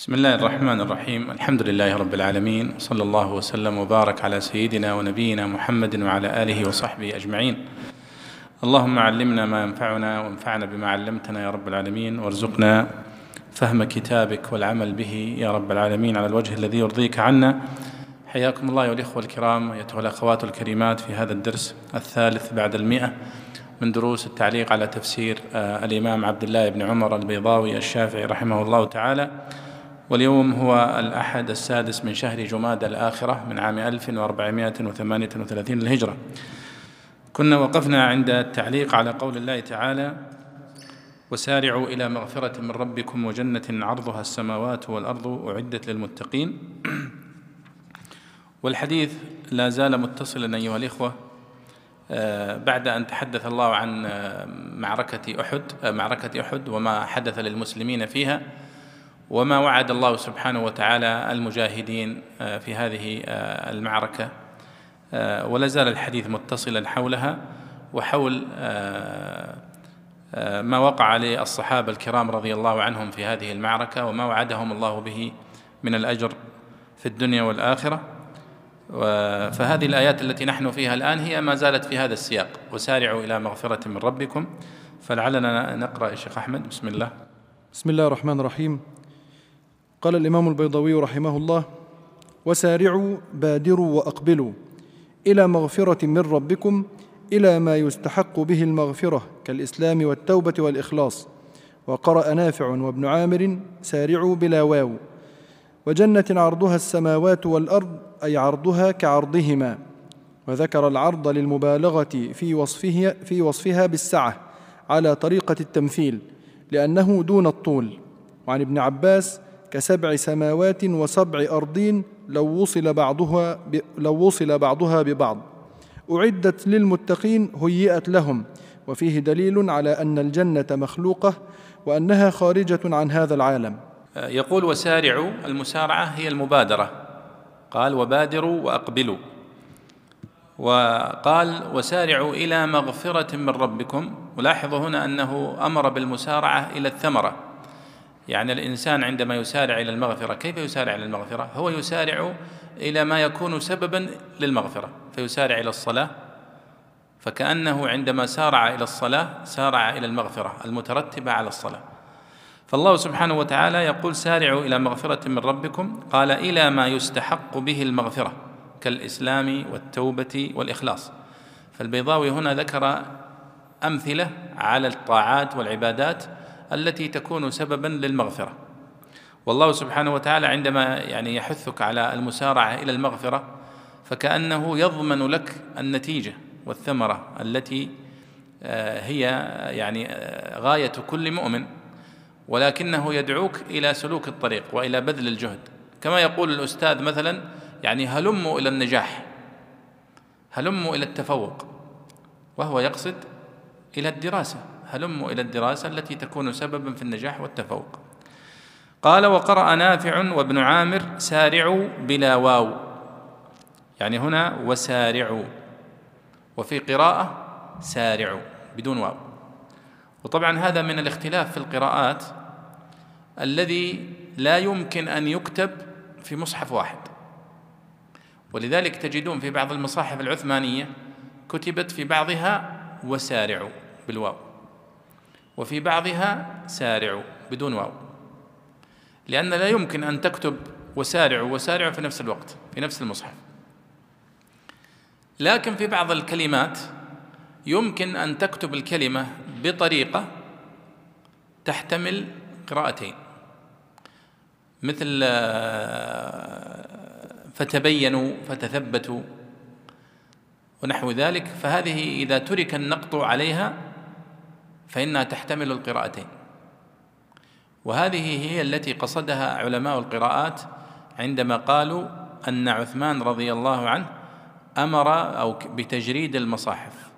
بسم الله الرحمن الرحيم الحمد لله رب العالمين صلى الله وسلم وبارك على سيدنا ونبينا محمد وعلى اله وصحبه اجمعين اللهم علمنا ما ينفعنا وانفعنا بما علمتنا يا رب العالمين وارزقنا فهم كتابك والعمل به يا رب العالمين على الوجه الذي يرضيك عنا. حياكم الله والإخوة الكرام أيتها الأخوات الكريمات في هذا الدرس الثالث بعد المئة من دروس التعليق على تفسير آه، الإمام عبد الله بن عمر البيضاوي الشافعي رحمه الله تعالى. واليوم هو الأحد السادس من شهر جماد الآخرة من عام 1438 للهجرة. كنا وقفنا عند التعليق على قول الله تعالى وسارعوا إلى مغفرة من ربكم وجنة عرضها السماوات والأرض أعدت للمتقين. والحديث لا زال متصلا أيها الإخوة آه، بعد أن تحدث الله عن آه، معركة أحد آه، معركة أحد وما حدث للمسلمين فيها وما وعد الله سبحانه وتعالى المجاهدين في هذه المعركة. ولا زال الحديث متصلا حولها وحول ما وقع للصحابة الكرام رضي الله عنهم في هذه المعركة وما وعدهم الله به من الأجر في الدنيا والآخرة. فهذه الآيات التي نحن فيها الآن هي ما زالت في هذا السياق. وسارعوا إلى مغفرة من ربكم. فلعلنا نقرأ يا شيخ أحمد. بسم الله. بسم الله الرحمن الرحيم. قال الإمام البيضوي رحمه الله وسارعوا بادروا وأقبلوا. إلى مغفرة من ربكم إلى ما يستحق به المغفرة كالإسلام والتوبة والإخلاص. وقرأ نافع وابن عامر سارعوا بلا واو. وجنة عرضها السماوات والأرض أي عرضها كعرضهما. وذكر العرض للمبالغة في وصفها, في وصفها بالسعة على طريقة التمثيل لأنه دون الطول. وعن ابن عباس كسبع سماوات وسبع أرضين لو وصل بعضها لو وصل بعضها ببعض. أعدت للمتقين هيئت لهم وفيه دليل على أن الجنة مخلوقة وأنها خارجة عن هذا العالم. يقول وسارعوا المسارعة هي المبادرة. قال وبادروا وأقبلوا. وقال وسارعوا إلى مغفرة من ربكم. ولاحظوا هنا أنه أمر بالمسارعة إلى الثمرة. يعني الإنسان عندما يسارع إلى المغفرة كيف يسارع إلى المغفرة؟ هو يسارع إلى ما يكون سببا للمغفرة فيسارع إلى الصلاة. فكأنه عندما سارع إلى الصلاة سارع إلى المغفرة المترتبة على الصلاة. فالله سبحانه وتعالى يقول سارعوا إلى مغفرة من ربكم. قال إلى ما يستحق به المغفرة كالإسلام والتوبة والإخلاص. فالبيضاوي هنا ذكر أمثلة على الطاعات والعبادات التي تكون سببا للمغفرة. والله سبحانه وتعالى عندما يعني يحثك على المسارعة إلى المغفرة فكأنه يضمن لك النتيجة والثمرة التي آه، هي يعني آه، غاية كل مؤمن ولكنه يدعوك إلى سلوك الطريق وإلى بذل الجهد. كما يقول الأستاذ مثلا يعني هلموا إلى النجاح هلموا إلى التفوق وهو يقصد إلى الدراسة. هلموا إلى الدراسة التي تكون سببا في النجاح والتفوق. قال وقرأ نافع وابن عامر سارعوا بلا واو يعني هنا وسارعوا وفي قراءة سارعوا بدون واو. وطبعا هذا من الاختلاف في القراءات الذي لا يمكن أن يكتب في مصحف واحد. ولذلك تجدون في بعض المصاحف العثمانية كتبت في بعضها وسارعوا بالواو. وفي بعضها سارعوا بدون واو. لأن لا يمكن أن تكتب وسارعوا وسارعوا في نفس الوقت في نفس المصحف. لكن في بعض الكلمات يمكن أن تكتب الكلمة بطريقة تحتمل قراءتين. مثل آه، فتبينوا فتثبتوا ونحو ذلك. فهذه إذا ترك النقط عليها فإنها تحتمل القراءتين. وهذه هي التي قصدها علماء القراءات عندما قالوا أن عثمان رضي الله عنه أمر أو بتجريد المصاحف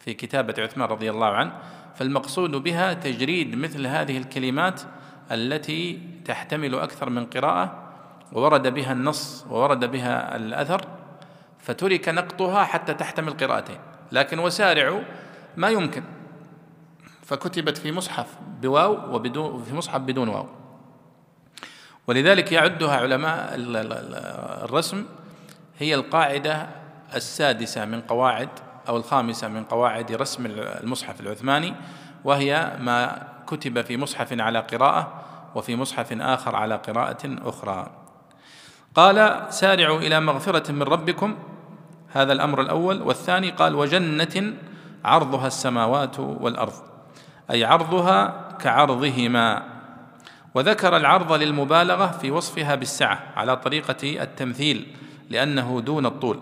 في كتابة عثمان رضي الله عنه فالمقصود بها تجريد مثل هذه الكلمات التي تحتمل أكثر من قراءة وورد بها النص وورد بها الأثر فترك نقطها حتى تحتمل قراءتين. لكن وسارعوا ما يمكن. فكتبت في مصحف بواو وبدون في مصحف بدون واو. ولذلك يعدها علماء الرسم هي القاعدة السادسة من قواعد أو الخامسة من قواعد رسم المصحف العثماني وهي ما كتب في مصحف على قراءة وفي مصحف آخر على قراءة أخرى. قال سارعوا إلى مغفرة من ربكم. هذا الأمر الأول. والثاني قال وجنة عرضها السماوات والأرض. أي عرضها كعرضهما. وذكر العرض للمبالغة في وصفها بالسعة على طريقة التمثيل لأنه دون الطول.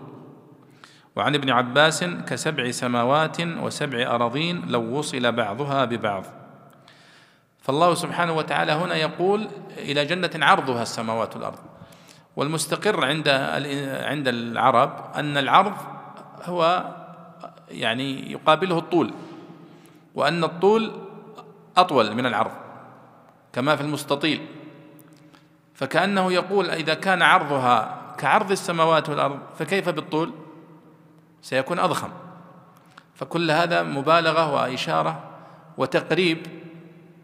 وعن ابن عباس كسبع سماوات وسبع أراضين لو وصل بعضها ببعض. فالله سبحانه وتعالى هنا يقول إلى جنة عرضها السماوات والأرض. والمستقر عند عند العرب أن العرض هو يعني يقابله الطول. وأن الطول أطول من العرض كما في المستطيل. فكأنه يقول إذا كان عرضها كعرض السماوات والأرض فكيف بالطول؟ سيكون أضخم. فكل هذا مبالغة وإشارة وتقريب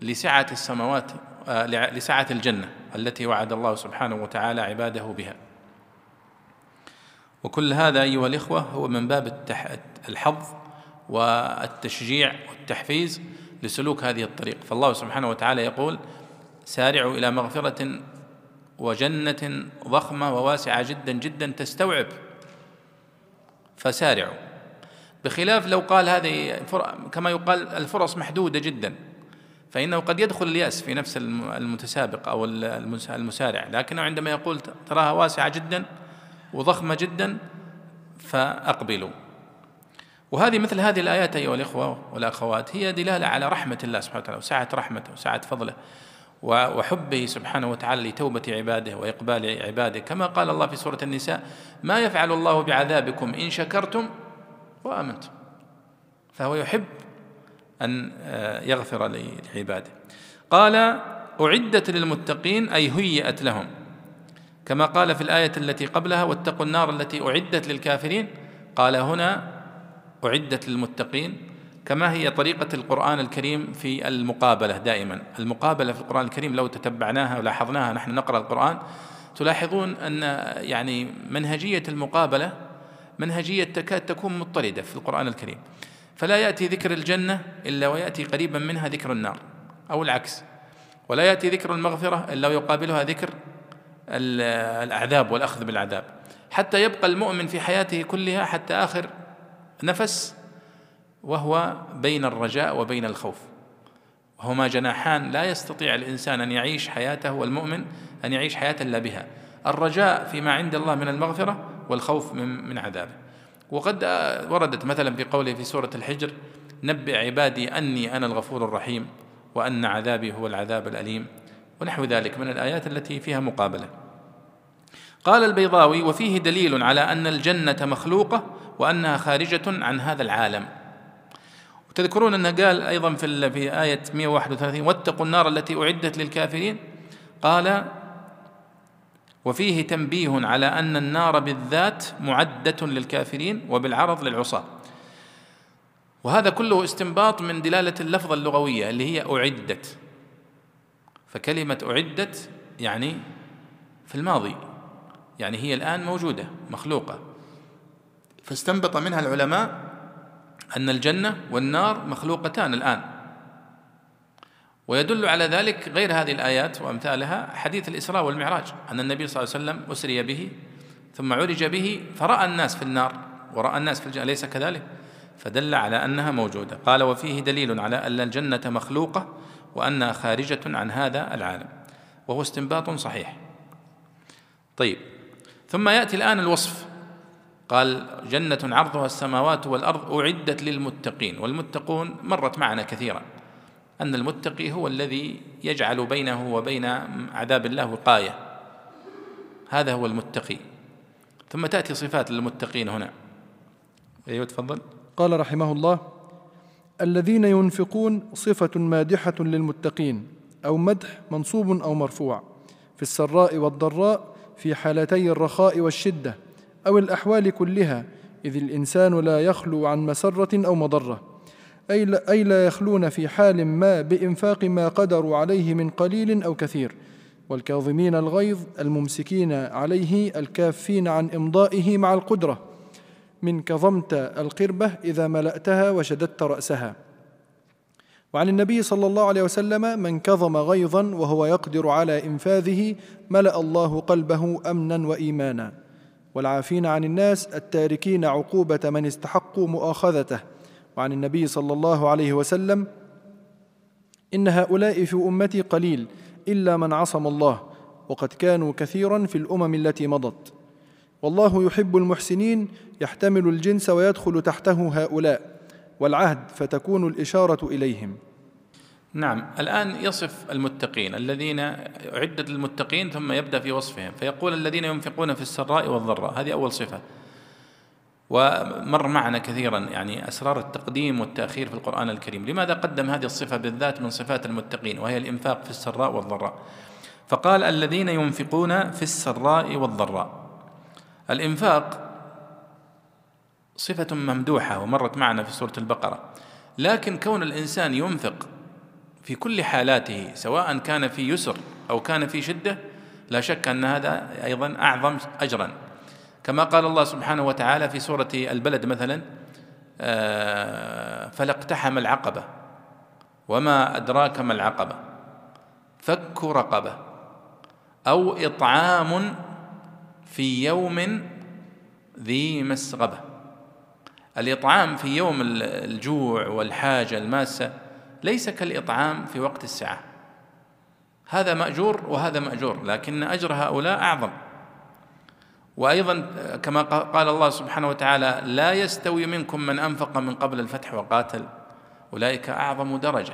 لسعة السماوات آه، لسعة الجنة التي وعد الله سبحانه وتعالى عباده بها. وكل هذا أيها الإخوة هو من باب الحظ والتشجيع والتحفيز لسلوك هذه الطريق. فالله سبحانه وتعالى يقول سارعوا إلى مغفرة وجنة ضخمة وواسعة جدا جدا تستوعب. فسارعوا. بخلاف لو قال هذه كما يقال الفرص محدودة جدا فإنه قد يدخل اليأس في نفس المتسابق أو المسارع. لكنه عندما يقول تراها واسعة جدا وضخمة جدا فأقبلوا. وهذه مثل هذه الآيات أيها الإخوة والأخوات هي دلالة على رحمة الله سبحانه وتعالى وسعة رحمته وسعة فضله وحبه سبحانه وتعالى لتوبة عباده وإقبال عباده. كما قال الله في سورة النساء ما يفعل الله بعذابكم إن شكرتم وآمنتم. فهو يحب أن آه، يغفر لعباده. قال أعدت للمتقين أي هيئت لهم. كما قال في الآية التي قبلها واتقوا النار التي أعدت للكافرين. قال هنا أعدت للمتقين كما هي طريقة القرآن الكريم في المقابلة دائما. المقابلة في القرآن الكريم لو تتبعناها ولاحظناها نحن نقرأ القرآن تلاحظون أن يعني منهجية المقابلة منهجية تكاد تكون مضطردة في القرآن الكريم. فلا يأتي ذكر الجنة إلا ويأتي قريبا منها ذكر النار أو العكس. ولا يأتي ذكر المغفرة إلا ويقابلها ذكر الأعذاب والأخذ بالعذاب. حتى يبقى المؤمن في حياته كلها حتى آخر نفس وهو بين الرجاء وبين الخوف. وهما جناحان لا يستطيع الإنسان أن يعيش حياته والمؤمن أن يعيش حياة إلا بها. الرجاء فيما عند الله من المغفرة والخوف من, من عذابه. وقد وردت مثلا في قوله في سورة الحجر نبئ عبادي أني أنا الغفور الرحيم وأن عذابي هو العذاب الأليم ونحو ذلك من الآيات التي فيها مقابلة. قال البيضاوي وفيه دليل على أن الجنة مخلوقة وأنها خارجة عن هذا العالم. وتذكرون أنه قال أيضا في في آية 131 واتقوا النار التي أعدت للكافرين. قال وفيه تنبيه على أن النار بالذات معدة للكافرين وبالعرض للعصاة. وهذا كله استنباط من دلالة اللفظة اللغوية اللي هي أعدت. فكلمة أعدت يعني في الماضي. يعني هي الآن موجودة مخلوقة. فاستنبط منها العلماء أن الجنة والنار مخلوقتان الآن. ويدل على ذلك غير هذه الآيات وأمثالها حديث الإسراء والمعراج أن النبي صلى الله عليه وسلم أسري به ثم عرج به فرأى الناس في النار ورأى الناس في الجنة أليس كذلك؟ فدل على أنها موجودة. قال وفيه دليل على أن الجنة مخلوقة وأنها خارجة عن هذا العالم وهو استنباط صحيح. طيب. ثم يأتي الآن الوصف. قال جنة عرضها السماوات والأرض أعدت للمتقين والمتقون مرت معنا كثيرا. أن المتقي هو الذي يجعل بينه وبين عذاب الله وقاية. هذا هو المتقي. ثم تأتي صفات للمتقين هنا. أيوة تفضل. قال رحمه الله الذين ينفقون صفة مادحة للمتقين أو مدح منصوب أو مرفوع في السراء والضراء في حالتي الرخاء والشدة أو الأحوال كلها إذ الإنسان لا يخلو عن مسرة أو مضرة. أي لا, يخلون في حال ما بإنفاق ما قدروا عليه من قليل أو كثير. والكاظمين الغيظ الممسكين عليه الكافين عن إمضائه مع القدرة. من كظمت القربة إذا ملأتها وشددت رأسها. وعن النبي صلى الله عليه وسلم من كظم غيظا وهو يقدر على إنفاذه ملأ الله قلبه أمنا وإيمانا. والعافين عن الناس التاركين عقوبة من استحقوا مؤاخذته. وعن النبي صلى الله عليه وسلم إن هؤلاء في أمتي قليل إلا من عصم الله وقد كانوا كثيرا في الأمم التي مضت. والله يحب المحسنين يحتمل الجنس ويدخل تحته هؤلاء. والعهد فتكون الإشارة إليهم. نعم الآن يصف المتقين الذين أعدت للمتقين ثم يبدأ في وصفهم فيقول الذين ينفقون في السراء والضراء هذه أول صفة. ومر معنا كثيرا يعني أسرار التقديم والتأخير في القرآن الكريم. لماذا قدم هذه الصفة بالذات من صفات المتقين وهي الإنفاق في السراء والضراء؟ فقال الذين ينفقون في السراء والضراء. الإنفاق صفة ممدوحة ومرت معنا في سورة البقرة. لكن كون الإنسان ينفق في كل حالاته سواء كان في يسر أو كان في شدة لا شك أن هذا أيضا أعظم أجرا. كما قال الله سبحانه وتعالى في سورة البلد مثلا آه، فلاقتحم العقبة وما أدراك ما العقبة فك رقبة أو إطعام في يوم ذي مسغبة. الإطعام في يوم الجوع والحاجة الماسة ليس كالإطعام في وقت السعة هذا مأجور وهذا مأجور لكن أجر هؤلاء أعظم. وأيضا كما قال الله سبحانه وتعالى لا يستوي منكم من أنفق من قبل الفتح وقاتل. أولئك أعظم درجة.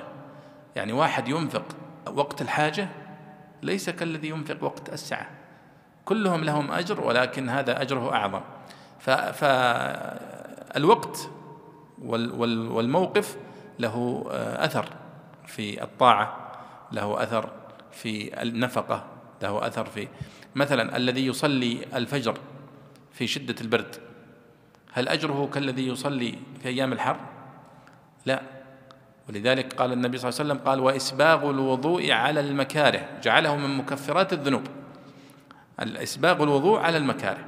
يعني واحد ينفق وقت الحاجة ليس كالذي ينفق وقت السعة كلهم لهم أجر ولكن هذا أجره أعظم. فالوقت والموقف له أثر في الطاعة له أثر في النفقة له أثر في مثلا الذي يصلي الفجر في شدة البرد هل أجره كالذي يصلي في أيام الحر؟ لا. ولذلك قال النبي صلى الله عليه وسلم قال وإسباغ الوضوء على المكاره. جعله من مكفرات الذنوب. الإسباغ الوضوء على المكاره.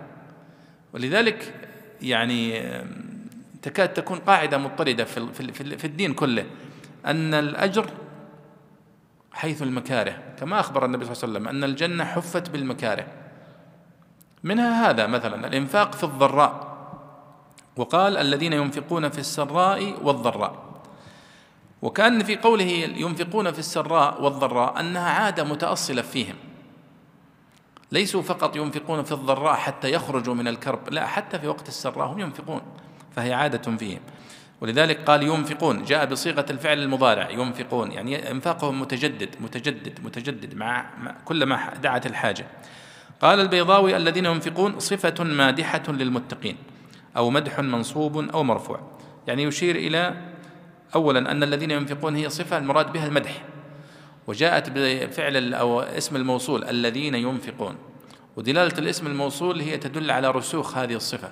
ولذلك يعني تكاد تكون قاعدة مضطردة في, في الدين كله أن الأجر حيث المكاره كما أخبر النبي صلى الله عليه وسلم أن الجنة حفت بالمكاره. منها هذا مثلا الإنفاق في الضراء. وقال الذين ينفقون في السراء والضراء. وكأن في قوله ينفقون في السراء والضراء أنها عادة متأصلة فيهم. ليسوا فقط ينفقون في الضراء حتى يخرجوا من الكرب لا حتى في وقت السراء هم ينفقون. فهي عادة فيهم. ولذلك قال ينفقون جاء بصيغة الفعل المضارع ينفقون يعني إنفاقهم متجدد متجدد متجدد مع كلما دعت الحاجة. قال البيضاوي الذين ينفقون صفة مادحة للمتقين أو مدح منصوب أو مرفوع. يعني يشير إلى أولا أن الذين ينفقون هي صفة المراد بها المدح. وجاءت بفعل أو اسم الموصول الذين ينفقون. ودلالة الاسم الموصول هي تدل على رسوخ هذه الصفة.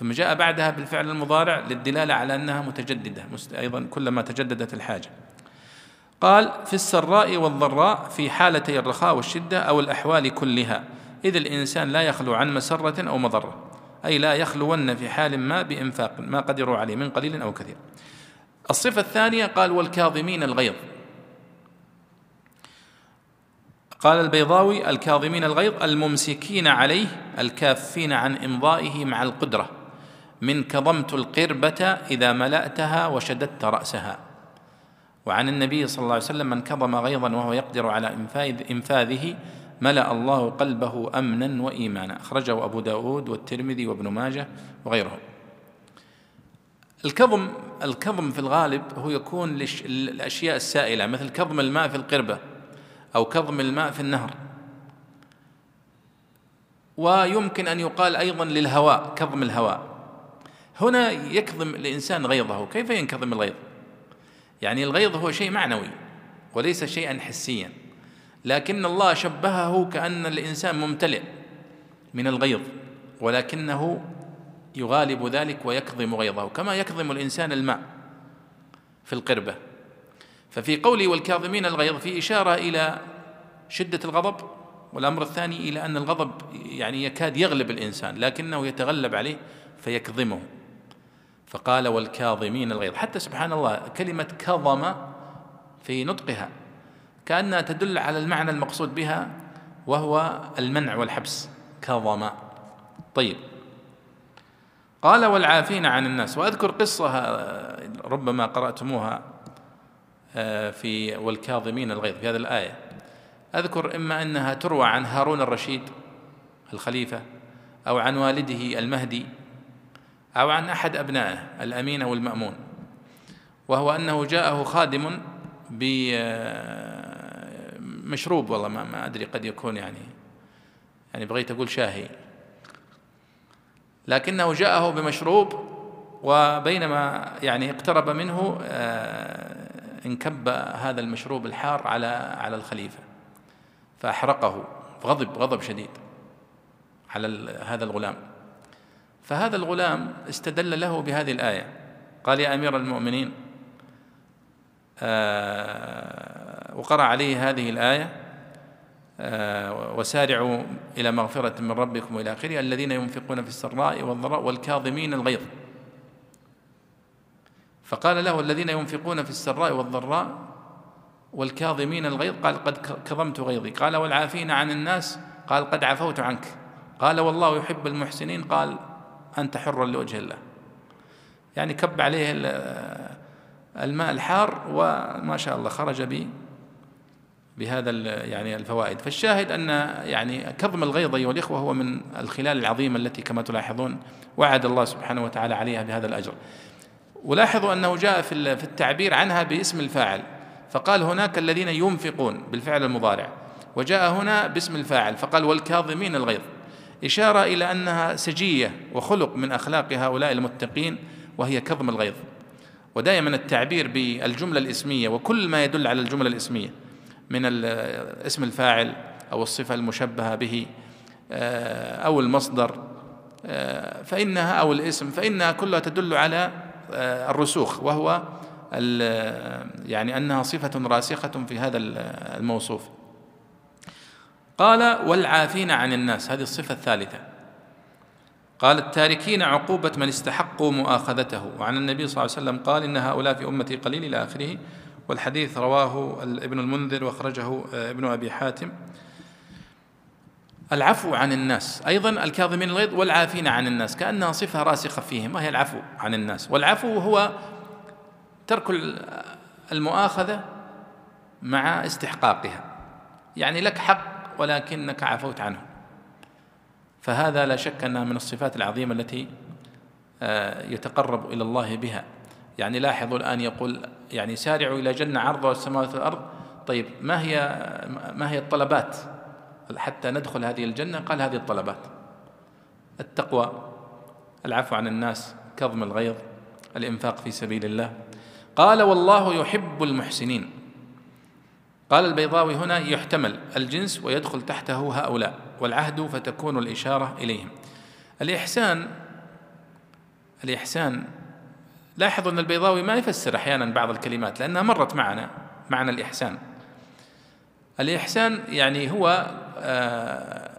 ثم جاء بعدها بالفعل المضارع للدلالة على أنها متجددة أيضا كلما تجددت الحاجة. قال في السراء والضراء في حالتي الرخاء والشدة أو الأحوال كلها إذ الإنسان لا يخلو عن مسرة أو مضرة أي لا يخلون في حال ما بإنفاق ما قدروا عليه من قليل أو كثير. الصفة الثانية قال والكاظمين الغيظ. قال البيضاوي الكاظمين الغيظ الممسكين عليه الكافين عن إمضائه مع القدرة. من كظمت القربة إذا ملأتها وشددت رأسها. وعن النبي صلى الله عليه وسلم من كظم غيظا وهو يقدر على إنفاذه ملأ الله قلبه أمنا وإيمانا. أخرجه أبو داود والترمذي وابن ماجه وغيرهم. الكظم الكظم في الغالب هو يكون للأشياء السائلة مثل كظم الماء في القربة أو كظم الماء في النهر. ويمكن أن يقال أيضا للهواء كظم الهواء. هنا يكظم الإنسان غيظه. كيف ينكظم الغيظ؟ يعني الغيظ هو شيء معنوي وليس شيئا حسيا. لكن الله شبهه كأن الإنسان ممتلئ من الغيظ ولكنه يغالب ذلك ويكظم غيظه كما يكظم الإنسان الماء في القربة. ففي قوله والكاظمين الغيظ في إشارة إلى شدة الغضب والأمر الثاني إلى أن الغضب يعني يكاد يغلب الإنسان لكنه يتغلب عليه فيكظمه. فقال والكاظمين الغيظ. حتى سبحان الله كلمة كظم في نطقها كأنها تدل على المعنى المقصود بها وهو المنع والحبس. كظم. طيب. قال والعافين عن الناس. وأذكر قصة ربما قرأتموها آه، في والكاظمين الغيظ في هذه الآية. أذكر إما أنها تروى عن هارون الرشيد الخليفة أو عن والده المهدي أو عن أحد أبنائه الأمين أو المأمون وهو أنه جاءه خادم بمشروب والله ما, ما أدري قد يكون يعني يعني بغيت أقول شاهي. لكنه جاءه بمشروب وبينما يعني اقترب منه آه، انكب هذا المشروب الحار على على الخليفة. فأحرقه غضب غضب شديد على هذا الغلام. فهذا الغلام استدل له بهذه الآية. قال يا أمير المؤمنين آه، وقرأ عليه هذه الآية آه، وسارعوا إلى مغفرة من ربكم وإلى آخره الذين ينفقون في السراء والضراء والكاظمين الغيظ. فقال له الذين ينفقون في السراء والضراء والكاظمين الغيظ قال قد كظمت غيظي. قال والعافين عن الناس قال قد عفوت عنك. قال والله يحب المحسنين قال أنت حر لوجه الله. يعني كب عليه الماء الحار وما شاء الله خرج به بهذا يعني الفوائد. فالشاهد أن يعني كظم الغيظ أيها الإخوة هو من الخلال العظيمة التي كما تلاحظون وعد الله سبحانه وتعالى عليها بهذا الأجر. ولاحظوا أنه جاء في التعبير عنها باسم الفاعل. فقال هناك الذين ينفقون بالفعل المضارع. وجاء هنا باسم الفاعل. فقال والكاظمين الغيظ. إشارة إلى أنها سجية وخلق من أخلاق هؤلاء المتقين وهي كظم الغيظ. ودائما التعبير بالجملة الإسمية وكل ما يدل على الجملة الإسمية من اسم الفاعل أو الصفة المشبهة به آه، أو المصدر آه، فإنها أو الاسم فإنها كلها تدل على آه، الرسوخ وهو يعني أنها صفة راسخة في هذا الموصوف. قال والعافين عن الناس. هذه الصفة الثالثة. قال التاركين عقوبة من استحقوا مؤاخذته. وعن النبي صلى الله عليه وسلم قال إن هؤلاء في أمتي قليل إلى آخره. والحديث رواه ابن المنذر وأخرجه آه، ابن أبي حاتم. العفو عن الناس. أيضا الكاظمين الغيظ والعافين عن الناس كأنها صفة راسخة فيهم وهي العفو عن الناس. والعفو هو ترك المؤاخذة مع استحقاقها. يعني لك حق ولكنك عفوت عنه. فهذا لا شك أنها من الصفات العظيمة التي آه، يتقرب إلى الله بها. يعني لاحظوا الآن يقول يعني سارعوا إلى جنة عرضها السماوات والأرض. طيب ما هي ما هي الطلبات؟ حتى ندخل هذه الجنة قال هذه الطلبات. التقوى العفو عن الناس كظم الغيظ الإنفاق في سبيل الله. قال والله يحب المحسنين. قال البيضاوي هنا يحتمل الجنس ويدخل تحته هؤلاء والعهد فتكون الإشارة إليهم. الإحسان الإحسان لاحظوا أن البيضاوي ما يفسر أحيانا بعض الكلمات لأنها مرت معنا معنى الإحسان. الإحسان يعني هو آه،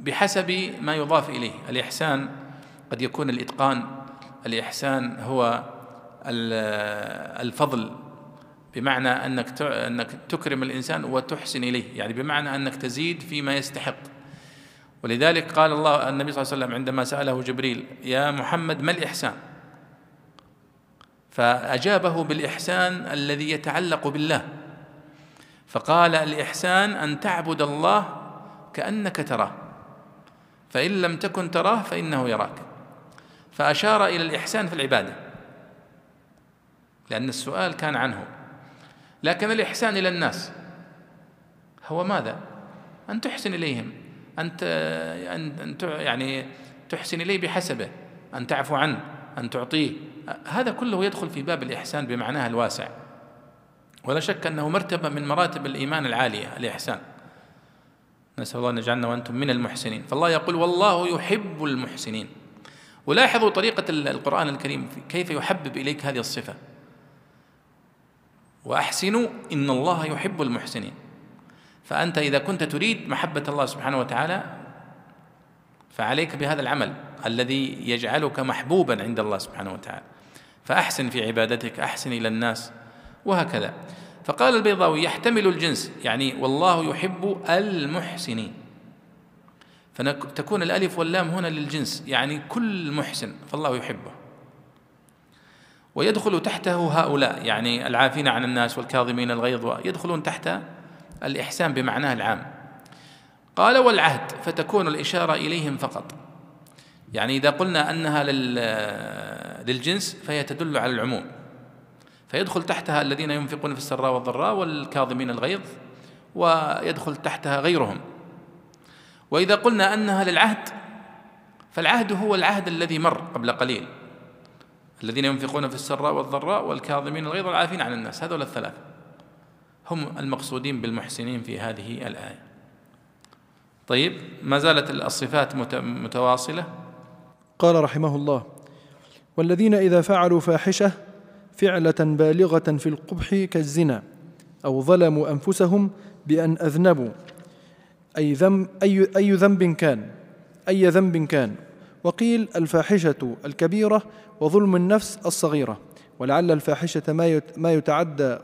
بحسب ما يضاف إليه. الإحسان قد يكون الإتقان الإحسان هو الفضل بمعنى أنك أنك تكرم الإنسان وتحسن إليه. يعني بمعنى أنك تزيد فيما يستحق. ولذلك قال الله النبي صلى الله عليه وسلم عندما سأله جبريل يا محمد ما الإحسان؟ فأجابه بالإحسان الذي يتعلق بالله. فقال الإحسان أن تعبد الله كأنك تراه. فإن لم تكن تراه فإنه يراك. فأشار إلى الإحسان في العبادة. لأن السؤال كان عنه. لكن الإحسان إلى الناس. هو ماذا؟ أن تحسن إليهم. أن أن يعني تحسن إليه بحسبه. أن تعفو عنه. أن تعطيه. هذا كله يدخل في باب الإحسان بمعناه الواسع. ولا شك أنه مرتبة من مراتب الإيمان العالية الإحسان. نسأل الله أن يجعلنا وأنتم من المحسنين. فالله يقول والله يحب المحسنين. ولاحظوا طريقة القرآن الكريم كيف يحبب إليك هذه الصفة. وأحسنوا إن الله يحب المحسنين. فأنت إذا كنت تريد محبة الله سبحانه وتعالى فعليك بهذا العمل الذي يجعلك محبوبا عند الله سبحانه وتعالى. فأحسن في عبادتك أحسن إلى الناس وهكذا. فقال البيضاوي يحتمل الجنس يعني والله يحب المحسنين. فتكون الألف واللام هنا للجنس يعني كل محسن فالله يحبه. ويدخل تحته هؤلاء يعني العافين عن الناس والكاظمين الغيظ يدخلون تحت الإحسان بمعناه العام. قال والعهد فتكون الإشارة إليهم فقط. يعني إذا قلنا أنها للجنس فهي تدل على العموم. فيدخل تحتها الذين ينفقون في السراء والضراء والكاظمين الغيظ ويدخل تحتها غيرهم. وإذا قلنا أنها للعهد فالعهد هو العهد الذي مر قبل قليل. الذين ينفقون في السراء والضراء والكاظمين الغيظ والعافين عن الناس. هذول الثلاثة هم المقصودين بالمحسنين في هذه الآية. طيب ما زالت الصفات متواصلة؟ قال رحمه الله والذين إذا فعلوا فاحشة فعلة بالغة في القبح كالزنا أو ظلموا أنفسهم بأن أذنبوا. أي ذنب أي, أي ذنب كان أي ذنب كان؟ وقيل الفاحشة الكبيرة وظلم النفس الصغيرة ولعل الفاحشة ما يتعدى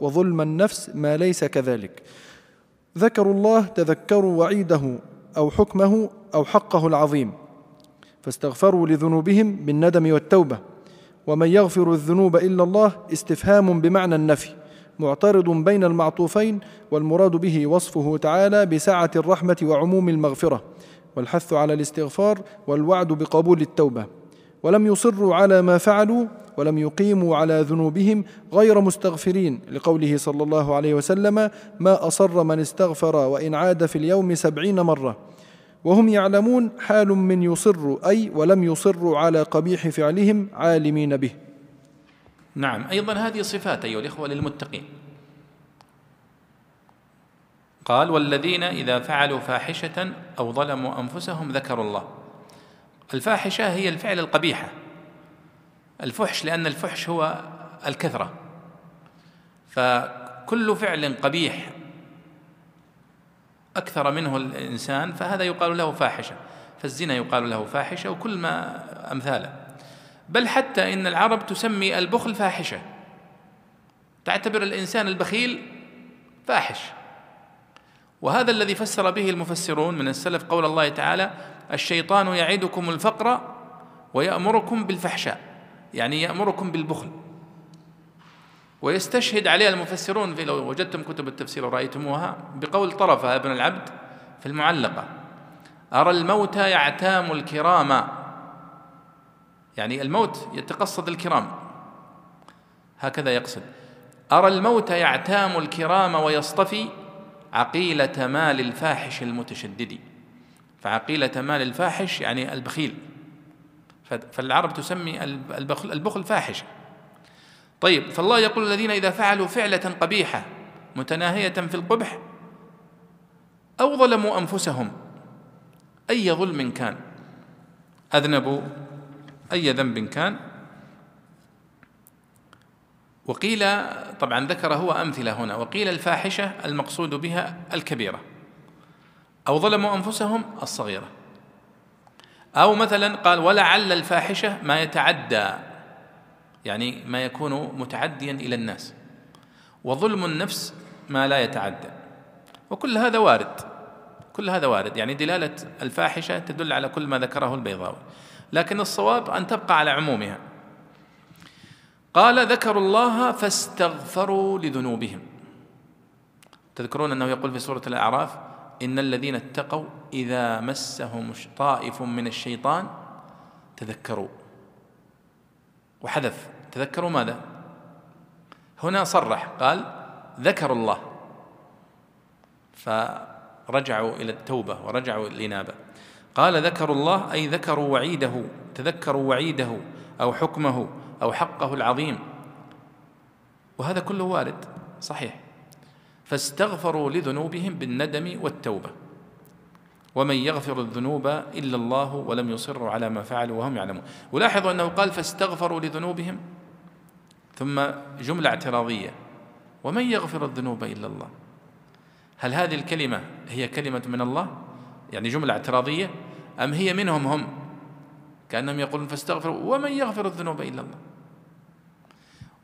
وظلم النفس ما ليس كذلك. ذكروا الله تذكروا وعيده أو حكمه أو حقه العظيم. فاستغفروا لذنوبهم بالندم والتوبة. ومن يغفر الذنوب إلا الله استفهام بمعنى النفي معترض بين المعطوفين والمراد به وصفه تعالى بسعة الرحمة وعموم المغفرة. والحث على الاستغفار والوعد بقبول التوبة. ولم يصروا على ما فعلوا ولم يقيموا على ذنوبهم غير مستغفرين لقوله صلى الله عليه وسلم ما أصر من استغفر وإن عاد في اليوم سبعين مرة وهم يعلمون حال من يصر أي ولم يصروا على قبيح فعلهم عالمين به. نعم أيضا هذه صفات أيها الإخوة للمتقين. قال والذين إذا فعلوا فاحشة أو ظلموا أنفسهم ذكروا الله. الفاحشة هي الفعل القبيحة. الفحش لأن الفحش هو الكثرة. فكل فعل قبيح أكثر منه الإنسان فهذا يقال له فاحشة. فالزنا يقال له فاحشة وكل ما أمثاله. بل حتى إن العرب تسمي البخل فاحشة. تعتبر الإنسان البخيل فاحش. وهذا الذي فسر به المفسرون من السلف قول الله تعالى الشيطان يعدكم الفقر ويأمركم بالفحشاء يعني يأمركم بالبخل. ويستشهد عليها المفسرون في لو وجدتم كتب التفسير ورأيتموها بقول طرفة ابن العبد في المعلقة أرى الموت يعتام الكرام. يعني الموت يتقصد الكرام. هكذا يقصد أرى الموت يعتام الكرام ويصطفي عقيلة مال الفاحش المتشدد. فعقيلة مال الفاحش يعني البخيل. فالعرب تسمي البخل, فاحشة طيب فالله يقول الذين إذا فعلوا فعلة قبيحة متناهية في القبح أو ظلموا أنفسهم أي ظلم كان؟ أذنبوا أي ذنب كان؟ وقيل طبعا ذكر هو أمثلة هنا وقيل الفاحشة المقصود بها الكبيرة أو ظلموا أنفسهم الصغيرة. أو مثلا قال ولعل الفاحشة ما يتعدى يعني ما يكون متعديا إلى الناس. وظلم النفس ما لا يتعدى. وكل هذا وارد كل هذا وارد. يعني دلالة الفاحشة تدل على كل ما ذكره البيضاوي. لكن الصواب أن تبقى على عمومها. قال ذكروا الله فاستغفروا لذنوبهم. تذكرون أنه يقول في سورة الأعراف إن الذين اتقوا إذا مسهم طائف من الشيطان تذكروا. وحذف. تذكروا ماذا؟ هنا صرح. قال ذكروا الله. فرجعوا إلى التوبة ورجعوا الإنابة قال ذكروا الله أي ذكروا وعيده. تذكروا وعيده أو حكمه. أو حقه العظيم. وهذا كله وارد صحيح. فاستغفروا لذنوبهم بالندم والتوبة. ومن يغفر الذنوب إلا الله ولم يصروا على ما فعلوا وهم يعلمون. ولاحظوا أنه قال فاستغفروا لذنوبهم ثم جملة اعتراضية. ومن يغفر الذنوب إلا الله؟ هل هذه الكلمة هي كلمة من الله؟ يعني جملة اعتراضية؟ أم هي منهم هم؟ كأنهم يقولون فاستغفروا ومن يغفر الذنوب إلا الله؟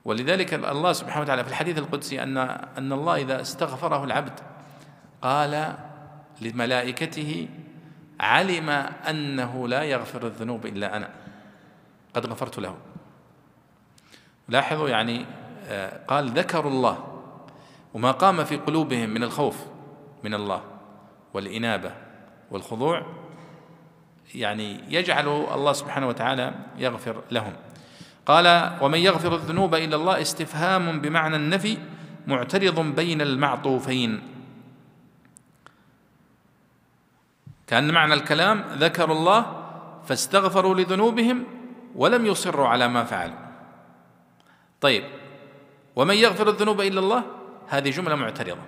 ولذلك الله سبحانه وتعالى في الحديث القدسي أن أن الله إذا استغفره العبد قال لملائكته علم أنه لا يغفر الذنوب إلا أنا. قد غفرت له. لاحظوا يعني آه، قال ذكروا الله وما قام في قلوبهم من الخوف من الله والإنابة والخضوع يعني يجعل الله سبحانه وتعالى يغفر لهم. قال ومن يغفر الذنوب إلا الله استفهام بمعنى النفي معترض بين المعطوفين. كأن معنى الكلام ذكروا الله فاستغفروا لذنوبهم ولم يصروا على ما فعلوا. طيب ومن يغفر الذنوب إلا الله هذه جملة معترضة.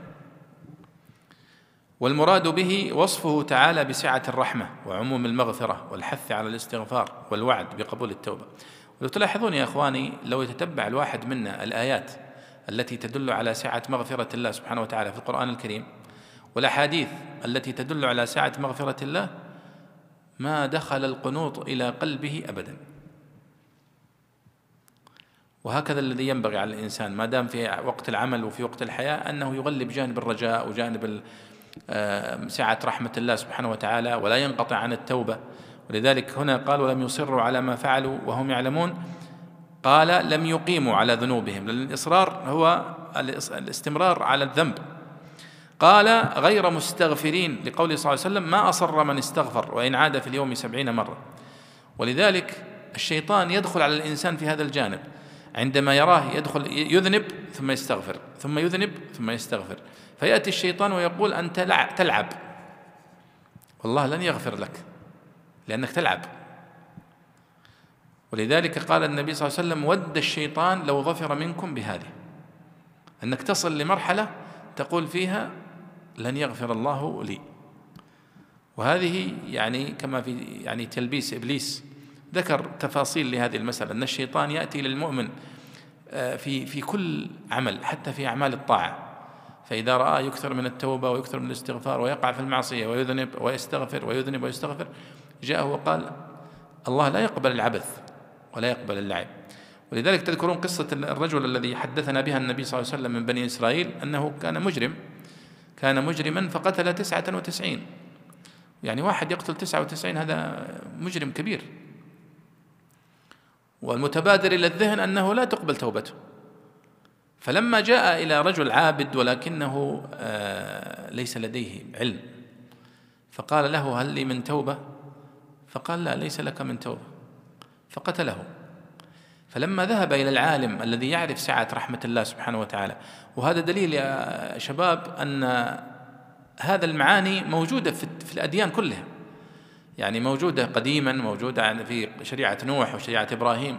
والمراد به وصفه تعالى بسعة الرحمة وعموم المغفرة والحث على الاستغفار والوعد بقبول التوبة. ولو تلاحظون يا إخواني لو يتتبع الواحد منا الآيات التي تدل على سعة مغفرة الله سبحانه وتعالى في القرآن الكريم والأحاديث التي تدل على سعة مغفرة الله ما دخل القنوط إلى قلبه أبدا. وهكذا الذي ينبغي على الإنسان ما دام في وقت العمل وفي وقت الحياة أنه يغلب جانب الرجاء وجانب آه، سعة رحمة الله سبحانه وتعالى ولا ينقطع عن التوبة. ولذلك هنا قال ولم يصروا على ما فعلوا وهم يعلمون. قال لم يقيموا على ذنوبهم لأن الإصرار هو الاستمرار على الذنب. قال غير مستغفرين لقوله صلى الله عليه وسلم ما أصر من استغفر وإن عاد في اليوم سبعين مرة. ولذلك الشيطان يدخل على الإنسان في هذا الجانب. عندما يراه يدخل يذنب ثم يستغفر ثم يذنب ثم يستغفر. فيأتي الشيطان ويقول أنت تلعب. والله لن يغفر لك. لأنك تلعب. ولذلك قال النبي صلى الله عليه وسلم ود الشيطان لو ظفر منكم بهذه. أنك تصل لمرحلة تقول فيها لن يغفر الله لي. وهذه يعني كما في يعني تلبيس إبليس ذكر تفاصيل لهذه المسألة أن الشيطان يأتي للمؤمن آه، في في كل عمل حتى في أعمال الطاعة. فإذا رأى يكثر من التوبة ويكثر من الاستغفار ويقع في المعصية ويذنب ويستغفر ويذنب ويستغفر جاءه وقال الله لا يقبل العبث ولا يقبل اللعب. ولذلك تذكرون قصة الرجل الذي حدثنا بها النبي صلى الله عليه وسلم من بني إسرائيل أنه كان مجرم كان مجرما فقتل تسعة وتسعين. يعني واحد يقتل تسعة وتسعين هذا مجرم كبير. والمتبادر إلى الذهن أنه لا تقبل توبته. فلما جاء إلى رجل عابد ولكنه آه، ليس لديه علم فقال له هل لي من توبة؟ فقال لا ليس لك من توبة. فقتله. فلما ذهب إلى العالم الذي يعرف سعة رحمة الله سبحانه وتعالى وهذا دليل يا شباب أن هذا المعاني موجودة في الأديان كلها. يعني موجودة قديما موجودة في شريعة نوح وشريعة إبراهيم.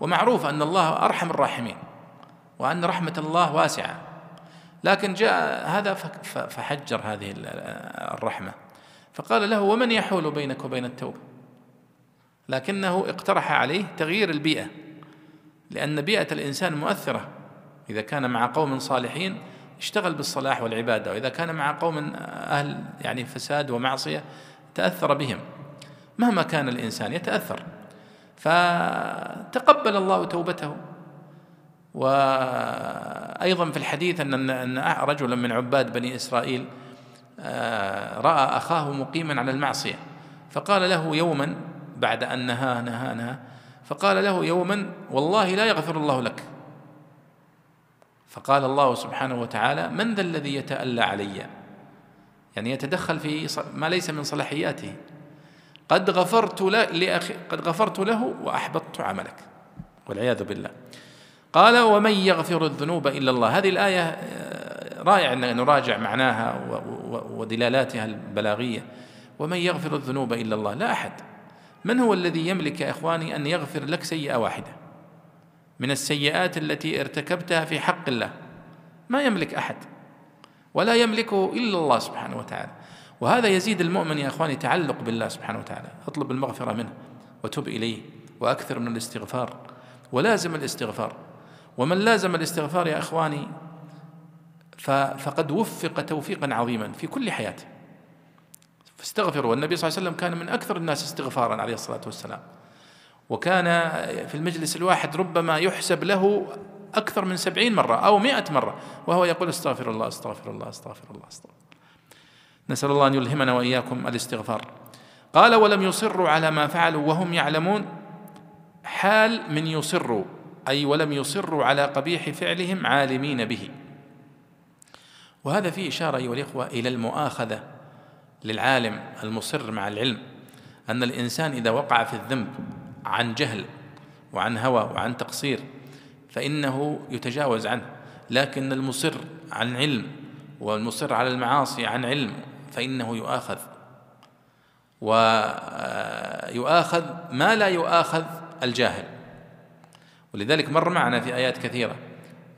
ومعروف أن الله أرحم الراحمين وأن رحمة الله واسعة. لكن جاء هذا فحجر هذه الرحمة. فقال له ومن يحول بينك وبين التوبة؟ لكنه اقترح عليه تغيير البيئة لأن بيئة الإنسان مؤثرة. إذا كان مع قوم صالحين اشتغل بالصلاح والعبادة وإذا كان مع قوم أهل يعني فساد ومعصية تأثر بهم. مهما كان الإنسان يتأثر. فتقبل الله توبته. وأيضا في الحديث أن رجلا من عباد بني إسرائيل آه، رأى أخاه مقيما على المعصية. فقال له يوما بعد أن نهاه نهاه فقال له يوما والله لا يغفر الله لك. فقال الله سبحانه وتعالى من ذا الذي يتألى علي؟ يعني يتدخل في ما ليس من صلاحياته. قد غفرت لأخي قد غفرت له وأحبطت عملك. والعياذ بالله. قال ومن يغفر الذنوب إلا الله. هذه الآية آه، رائع أن نراجع معناها ودلالاتها البلاغية. ومن يغفر الذنوب إلا الله. لا أحد. من هو الذي يملك يا إخواني أن يغفر لك سيئة واحدة؟ من السيئات التي ارتكبتها في حق الله. ما يملك أحد. ولا يملكه إلا الله سبحانه وتعالى. وهذا يزيد المؤمن يا إخواني تعلق بالله سبحانه وتعالى. أطلب المغفرة منه وتب إليه وأكثر من الاستغفار. ولازم الاستغفار. ومن لازم الاستغفار يا إخواني فقد وفق توفيقا عظيما في كل حياته. فاستغفروا. والنبي صلى الله عليه وسلم كان من أكثر الناس استغفارا عليه الصلاة والسلام. وكان في المجلس الواحد ربما يحسب له أكثر من سبعين مرة أو مئة مرة وهو يقول استغفر الله استغفر الله استغفر الله استغفر نسأل الله أن يلهمنا وإياكم الاستغفار. قال ولم يصروا على ما فعلوا وهم يعلمون. حال من يصروا أي ولم يصروا على قبيح فعلهم عالمين به. وهذا فيه إشارة أيها الإخوة إلى المؤاخذة. للعالم المصر مع العلم أن الإنسان إذا وقع في الذنب عن جهل وعن هوى وعن تقصير فإنه يتجاوز عنه. لكن المصر عن علم والمصر على المعاصي عن علم فإنه يؤاخذ. ويؤاخذ ما لا يؤاخذ الجاهل. ولذلك مر معنا في آيات كثيرة.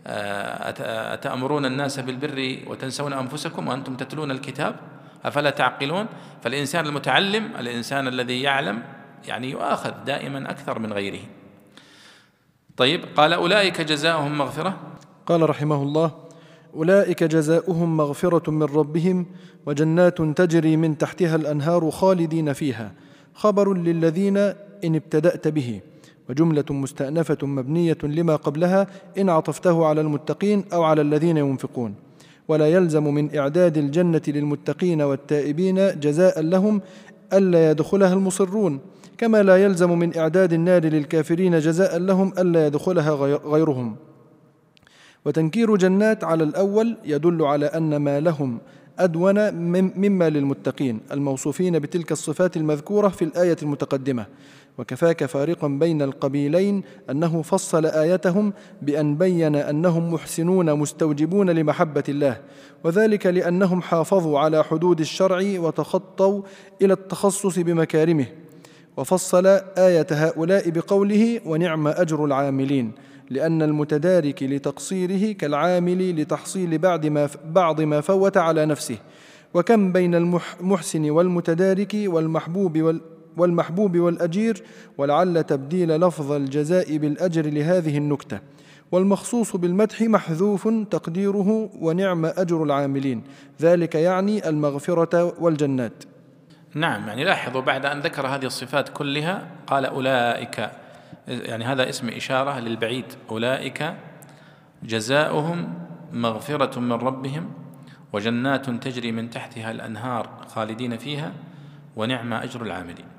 أتأمرون الناس بالبر وتنسون أنفسكم وأنتم تتلون الكتاب؟ أفلا تعقلون؟ فالإنسان المتعلم الإنسان الذي يعلم يعني يؤاخذ دائما أكثر من غيره. طيب قال أولئك جزاؤهم مغفرة. قال رحمه الله أولئك جزاؤهم مغفرة من ربهم وجنات تجري من تحتها الأنهار خالدين فيها. خبر للذين إن ابتدأت به وجملة مستأنفة مبنية لما قبلها إن عطفته على المتقين أو على الذين ينفقون. ولا يلزم من إعداد الجنة للمتقين والتائبين جزاء لهم ألا يدخلها المصرون كما لا يلزم من إعداد النار للكافرين جزاء لهم ألا يدخلها غيرهم. وتنكير جنات على الأول يدل على أن ما لهم أدون مما للمتقين الموصوفين بتلك الصفات المذكورة في الآية المتقدمة. وكفاك فارقا بين القبيلين أنه فصل آيتهم بأن بين أنهم محسنون مستوجبون لمحبة الله وذلك لأنهم حافظوا على حدود الشرع وتخطوا إلى التخصص بمكارمه وفصل آية هؤلاء بقوله ونعم أجر العاملين لأن المتدارك لتقصيره كالعامل لتحصيل بعض ما بعض ما فوت على نفسه وكم بين المحسن والمتدارك والمحبوب والمحبوب والأجير ولعل تبديل لفظ الجزاء بالأجر لهذه النكتة. والمخصوص بالمدح محذوف تقديره ونعم أجر العاملين. ذلك يعني المغفرة والجنات. نعم يعني لاحظوا بعد أن ذكر هذه الصفات كلها قال أولئك يعني هذا اسم إشارة للبعيد. أولئك جزاؤهم مغفرة من ربهم وجنات تجري من تحتها الأنهار خالدين فيها ونعم أجر العاملين.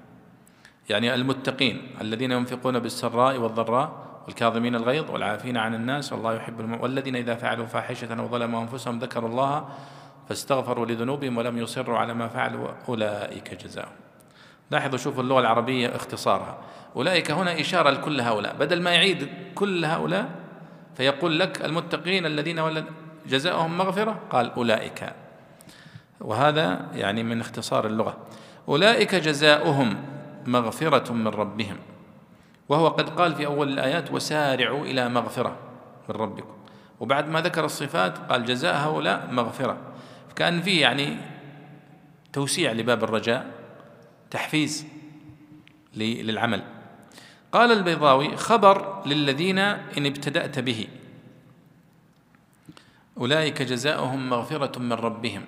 يعني المتقين الذين ينفقون بالسراء والضراء والكاظمين الغيظ والعافين عن الناس والله يحب المؤمنين والذين إذا فعلوا فاحشة أو ظلموا أنفسهم ذكروا الله فاستغفروا لذنوبهم ولم يصروا على ما فعلوا أولئك جزاؤهم. لاحظوا شوفوا اللغة العربية اختصارها. أولئك هنا إشارة لكل هؤلاء. بدل ما يعيد كل هؤلاء فيقول لك المتقين الذين ولد جزاؤهم مغفرة. قال أولئك. وهذا يعني من اختصار اللغة. أولئك جزاؤهم مغفرة من ربهم. وهو قد قال في أول الآيات وسارعوا إلى مغفرة من ربكم. وبعد ما ذكر الصفات قال جزاء هؤلاء مغفرة. كان فيه يعني توسيع لباب الرجاء تحفيز للعمل. قال البيضاوي خبر للذين إن ابتدأت به. أولئك جزاؤهم مغفرة من ربهم.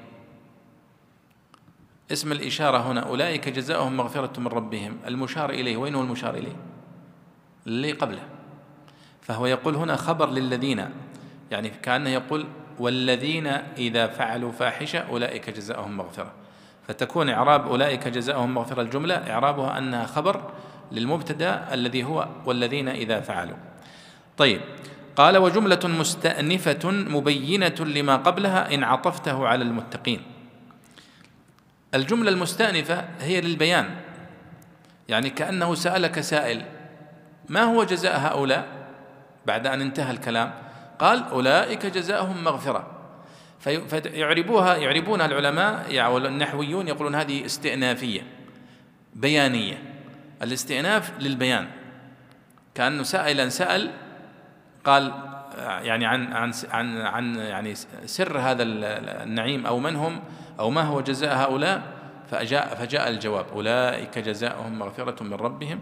اسم الإشارة هنا أولئك جزاؤهم مغفرة من ربهم. المشار إليه وين هو المشار إليه؟ اللي قبله. فهو يقول هنا خبر للذين يعني كأنه يقول والذين إذا فعلوا فاحشة أولئك جزاؤهم مغفرة. فتكون إعراب أولئك جزاؤهم مغفرة الجملة إعرابها أنها خبر للمبتدأ الذي هو والذين إذا فعلوا. طيب قال وجملة مستأنفة مبينة لما قبلها إن عطفته على المتقين. الجملة المستأنفة هي للبيان. يعني كأنه سألك سائل ما هو جزاء هؤلاء؟ بعد أن انتهى الكلام قال أولئك جزاؤهم مغفرة. فيعربوها يعربونها العلماء النحويون يقولون هذه استئنافية بيانية. الاستئناف للبيان. كأنه سائلا سأل قال يعني عن عن عن عن يعني سر هذا النعيم أو من هم أو ما هو جزاء هؤلاء؟ فجاء فجاء الجواب أولئك جزاؤهم مغفرة من ربهم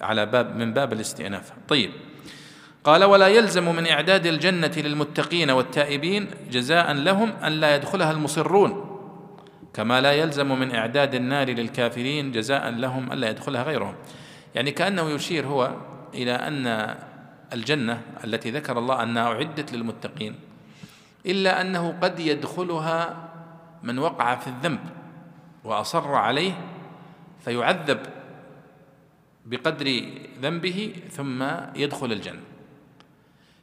على باب من باب الاستئناف. طيب. قال ولا يلزم من إعداد الجنة للمتقين والتائبين جزاء لهم أن لا يدخلها المصرون كما لا يلزم من إعداد النار للكافرين جزاء لهم الا يدخلها غيرهم. يعني كأنه يشير هو إلى أن الجنة التي ذكر الله أنها أعدت للمتقين إلا أنه قد يدخلها من وقع في الذنب وأصر عليه فيعذب بقدر ذنبه ثم يدخل الجنة.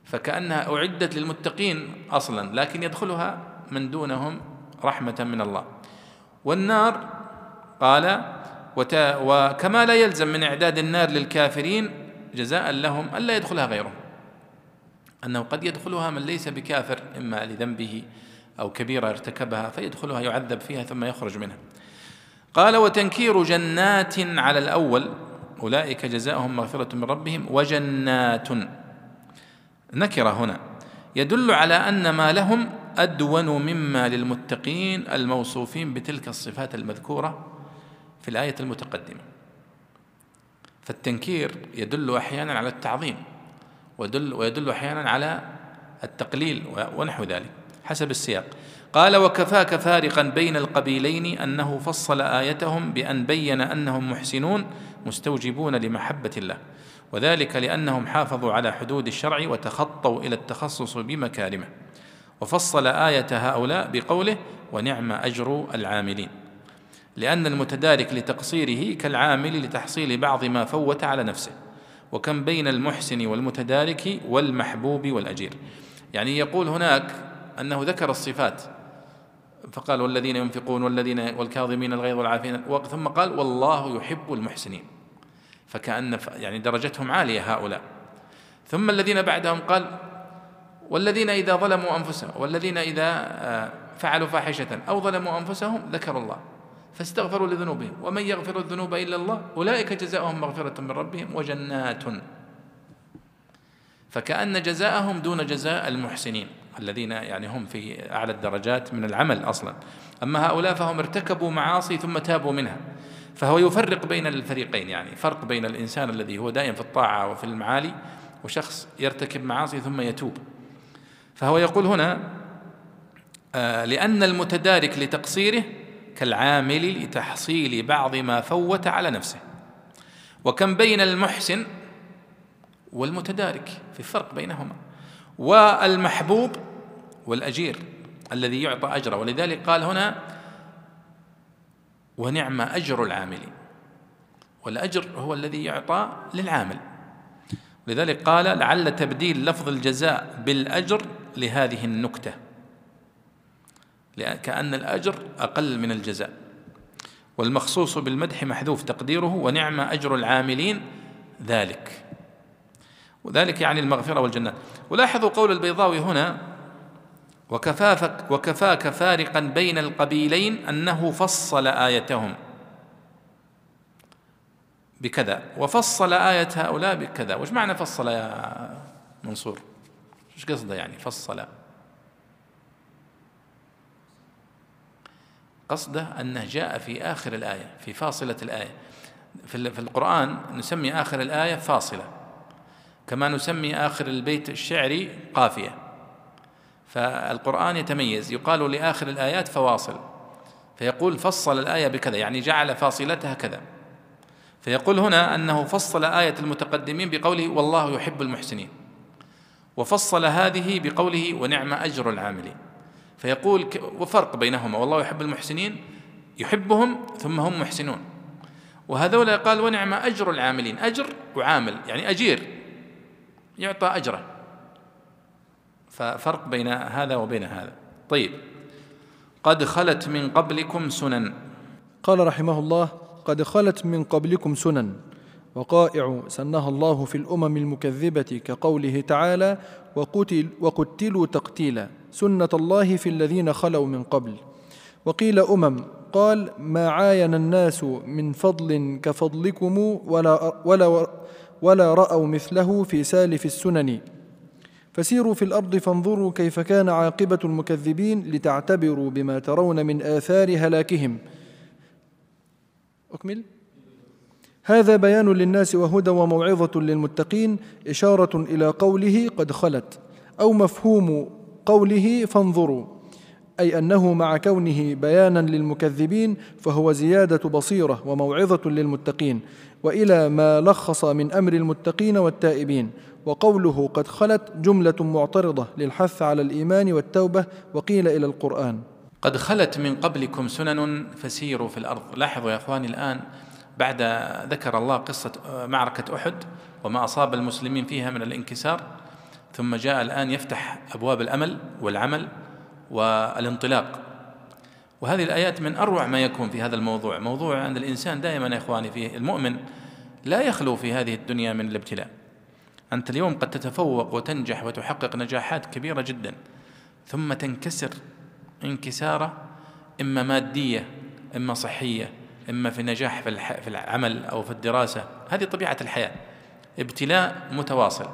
فكأنها أعدت للمتقين أصلا لكن يدخلها من دونهم رحمة من الله. والنار قال وكما لا يلزم من إعداد النار للكافرين جزاء لهم ألا يدخلها غيرهم. أنه قد يدخلها من ليس بكافر إما لذنبه أو كبيرة ارتكبها فيدخلها يعذب فيها ثم يخرج منها. قال وتنكير جنات على الأول أولئك جزاؤهم مغفرة من ربهم وجنات نكره هنا. يدل على أن ما لهم أدون مما للمتقين الموصوفين بتلك الصفات المذكورة في الآية المتقدمة. فالتنكير يدل أحيانا على التعظيم ويدل ويدل أحيانا على التقليل ونحو ذلك. حسب السياق. قال وكفاك فارقا بين القبيلين أنه فصل آيتهم بأن بين أنهم محسنون مستوجبون لمحبة الله وذلك لأنهم حافظوا على حدود الشرع وتخطوا إلى التخصص بمكارمه وفصل آية هؤلاء بقوله ونعم أجر العاملين لأن المتدارك لتقصيره كالعامل لتحصيل بعض ما فوت على نفسه وكم بين المحسن والمتدارك والمحبوب والأجير. يعني يقول هناك أنه ذكر الصفات. فقال والذين ينفقون والذين والكاظمين الغيظ والعافين ثم قال والله يحب المحسنين. فكأن يعني درجتهم عالية هؤلاء. ثم الذين بعدهم قال والذين إذا ظلموا أنفسهم والذين إذا آه، فعلوا فاحشة أو ظلموا أنفسهم ذكروا الله. فاستغفروا لذنوبهم ومن يغفر الذنوب إلا الله أولئك جزاؤهم مغفرة من ربهم وجنات. فكأن جزاءهم دون جزاء المحسنين. الذين يعني هم في أعلى الدرجات من العمل أصلا. أما هؤلاء فهم ارتكبوا معاصي ثم تابوا منها. فهو يفرق بين الفريقين يعني فرق بين الإنسان الذي هو دائم في الطاعة وفي المعالي وشخص يرتكب معاصي ثم يتوب. فهو يقول هنا آه لأن المتدارك لتقصيره كالعامل لتحصيل بعض ما فوت على نفسه. وكم بين المحسن والمتدارك في فرق بينهما. والمحبوب والأجير الذي يعطى أجره. ولذلك قال هنا ونعم أجر العاملين والأجر هو الذي يعطى للعامل. لذلك قال لعل تبديل لفظ الجزاء بالأجر لهذه النكتة كأن الأجر أقل من الجزاء. والمخصوص بالمدح محذوف تقديره ونعم أجر العاملين ذلك. وذلك يعني المغفرة والجنة. ولاحظوا قول البيضاوي هنا وكفافك وكفاك فارقا بين القبيلين أنه فصل آيتهم. بكذا. وفصل آية هؤلاء بكذا. وش معنى فصل يا منصور؟ إيش قصده يعني فصل؟ قصده أنه جاء في آخر الآية في فاصلة الآية. في القرآن نسمي آخر الآية فاصلة. كما نسمي آخر البيت الشعري قافية. فالقرآن يتميز يقال لآخر الآيات فواصل. فيقول فصل الآية بكذا يعني جعل فاصلتها كذا. فيقول هنا أنه فصل آية المتقدمين بقوله والله يحب المحسنين. وفصل هذه بقوله ونعم أجر العاملين. فيقول وفرق بينهما والله يحب المحسنين يحبهم ثم هم محسنون. وهذولا قال ونعم أجر العاملين أجر وعامل يعني أجير. يعطى أجره. ففرق بين هذا وبين هذا. طيب. قد خلت من قبلكم سنن. قال رحمه الله قد خلت من قبلكم سنن. وقائع سنها الله في الأمم المكذبة كقوله تعالى وقتل وقتلوا تقتيلا. سنة الله في الذين خلوا من قبل. وقيل أمم قال ما عاين الناس من فضل كفضلكم ولا ولا ولا رأوا مثله في سالف السنن. فسيروا في الأرض فانظروا كيف كان عاقبة المكذبين لتعتبروا بما ترون من آثار هلاكهم. أكمل. هذا بيان للناس وهدى وموعظة للمتقين إشارة إلى قوله قد خلت أو مفهوم قوله فانظروا أي أنه مع كونه بيانا للمكذبين فهو زيادة بصيرة وموعظة للمتقين. وإلى ما لخص من أمر المتقين والتائبين. وقوله قد خلت جملة معترضة للحث على الإيمان والتوبة وقيل إلى القرآن. قد خلت من قبلكم سنن فسيروا في الأرض. لاحظوا يا إخواني الآن بعد ذكر الله قصة معركة أحد وما أصاب المسلمين فيها من الانكسار ثم جاء الآن يفتح أبواب الأمل والعمل والانطلاق. وهذه الآيات من أروع ما يكون في هذا الموضوع. موضوع عند الإنسان دائما يا إخواني فيه المؤمن لا يخلو في هذه الدنيا من الابتلاء. أنت اليوم قد تتفوق وتنجح وتحقق نجاحات كبيرة جدا ثم تنكسر انكسارة إما مادية إما صحية إما في نجاح في العمل أو في الدراسة. هذه طبيعة الحياة ابتلاء متواصل.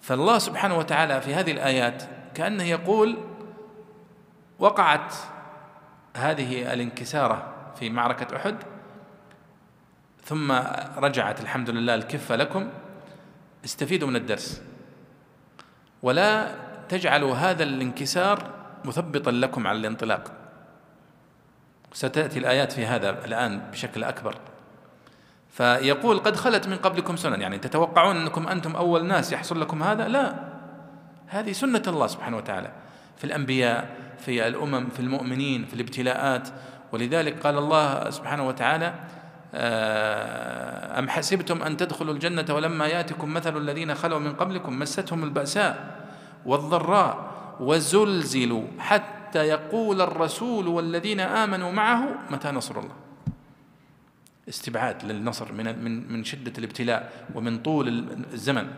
فالله سبحانه وتعالى في هذه الآيات كأنه يقول وقعت هذه الانكسارة في معركة أحد ثم رجعت الحمد لله الكفة لكم استفيدوا من الدرس. ولا تجعلوا هذا الانكسار مثبطا لكم على الانطلاق. ستأتي الآيات في هذا الآن بشكل أكبر. فيقول قد خلت من قبلكم سنن. يعني تتوقعون أنكم أنتم أول ناس يحصل لكم هذا؟ لا. هذه سنة الله سبحانه وتعالى. في الأنبياء في الأمم في المؤمنين في الابتلاءات. ولذلك قال الله سبحانه وتعالى آه، أم حسبتم أن تدخلوا الجنة ولما يأتكم مثل الذين خلوا من قبلكم مستهم البأساء والضراء وزلزلوا حتى يقول الرسول والذين آمنوا معه متى نصر الله؟ استبعاد للنصر من من من شدة الابتلاء ومن طول الزمن.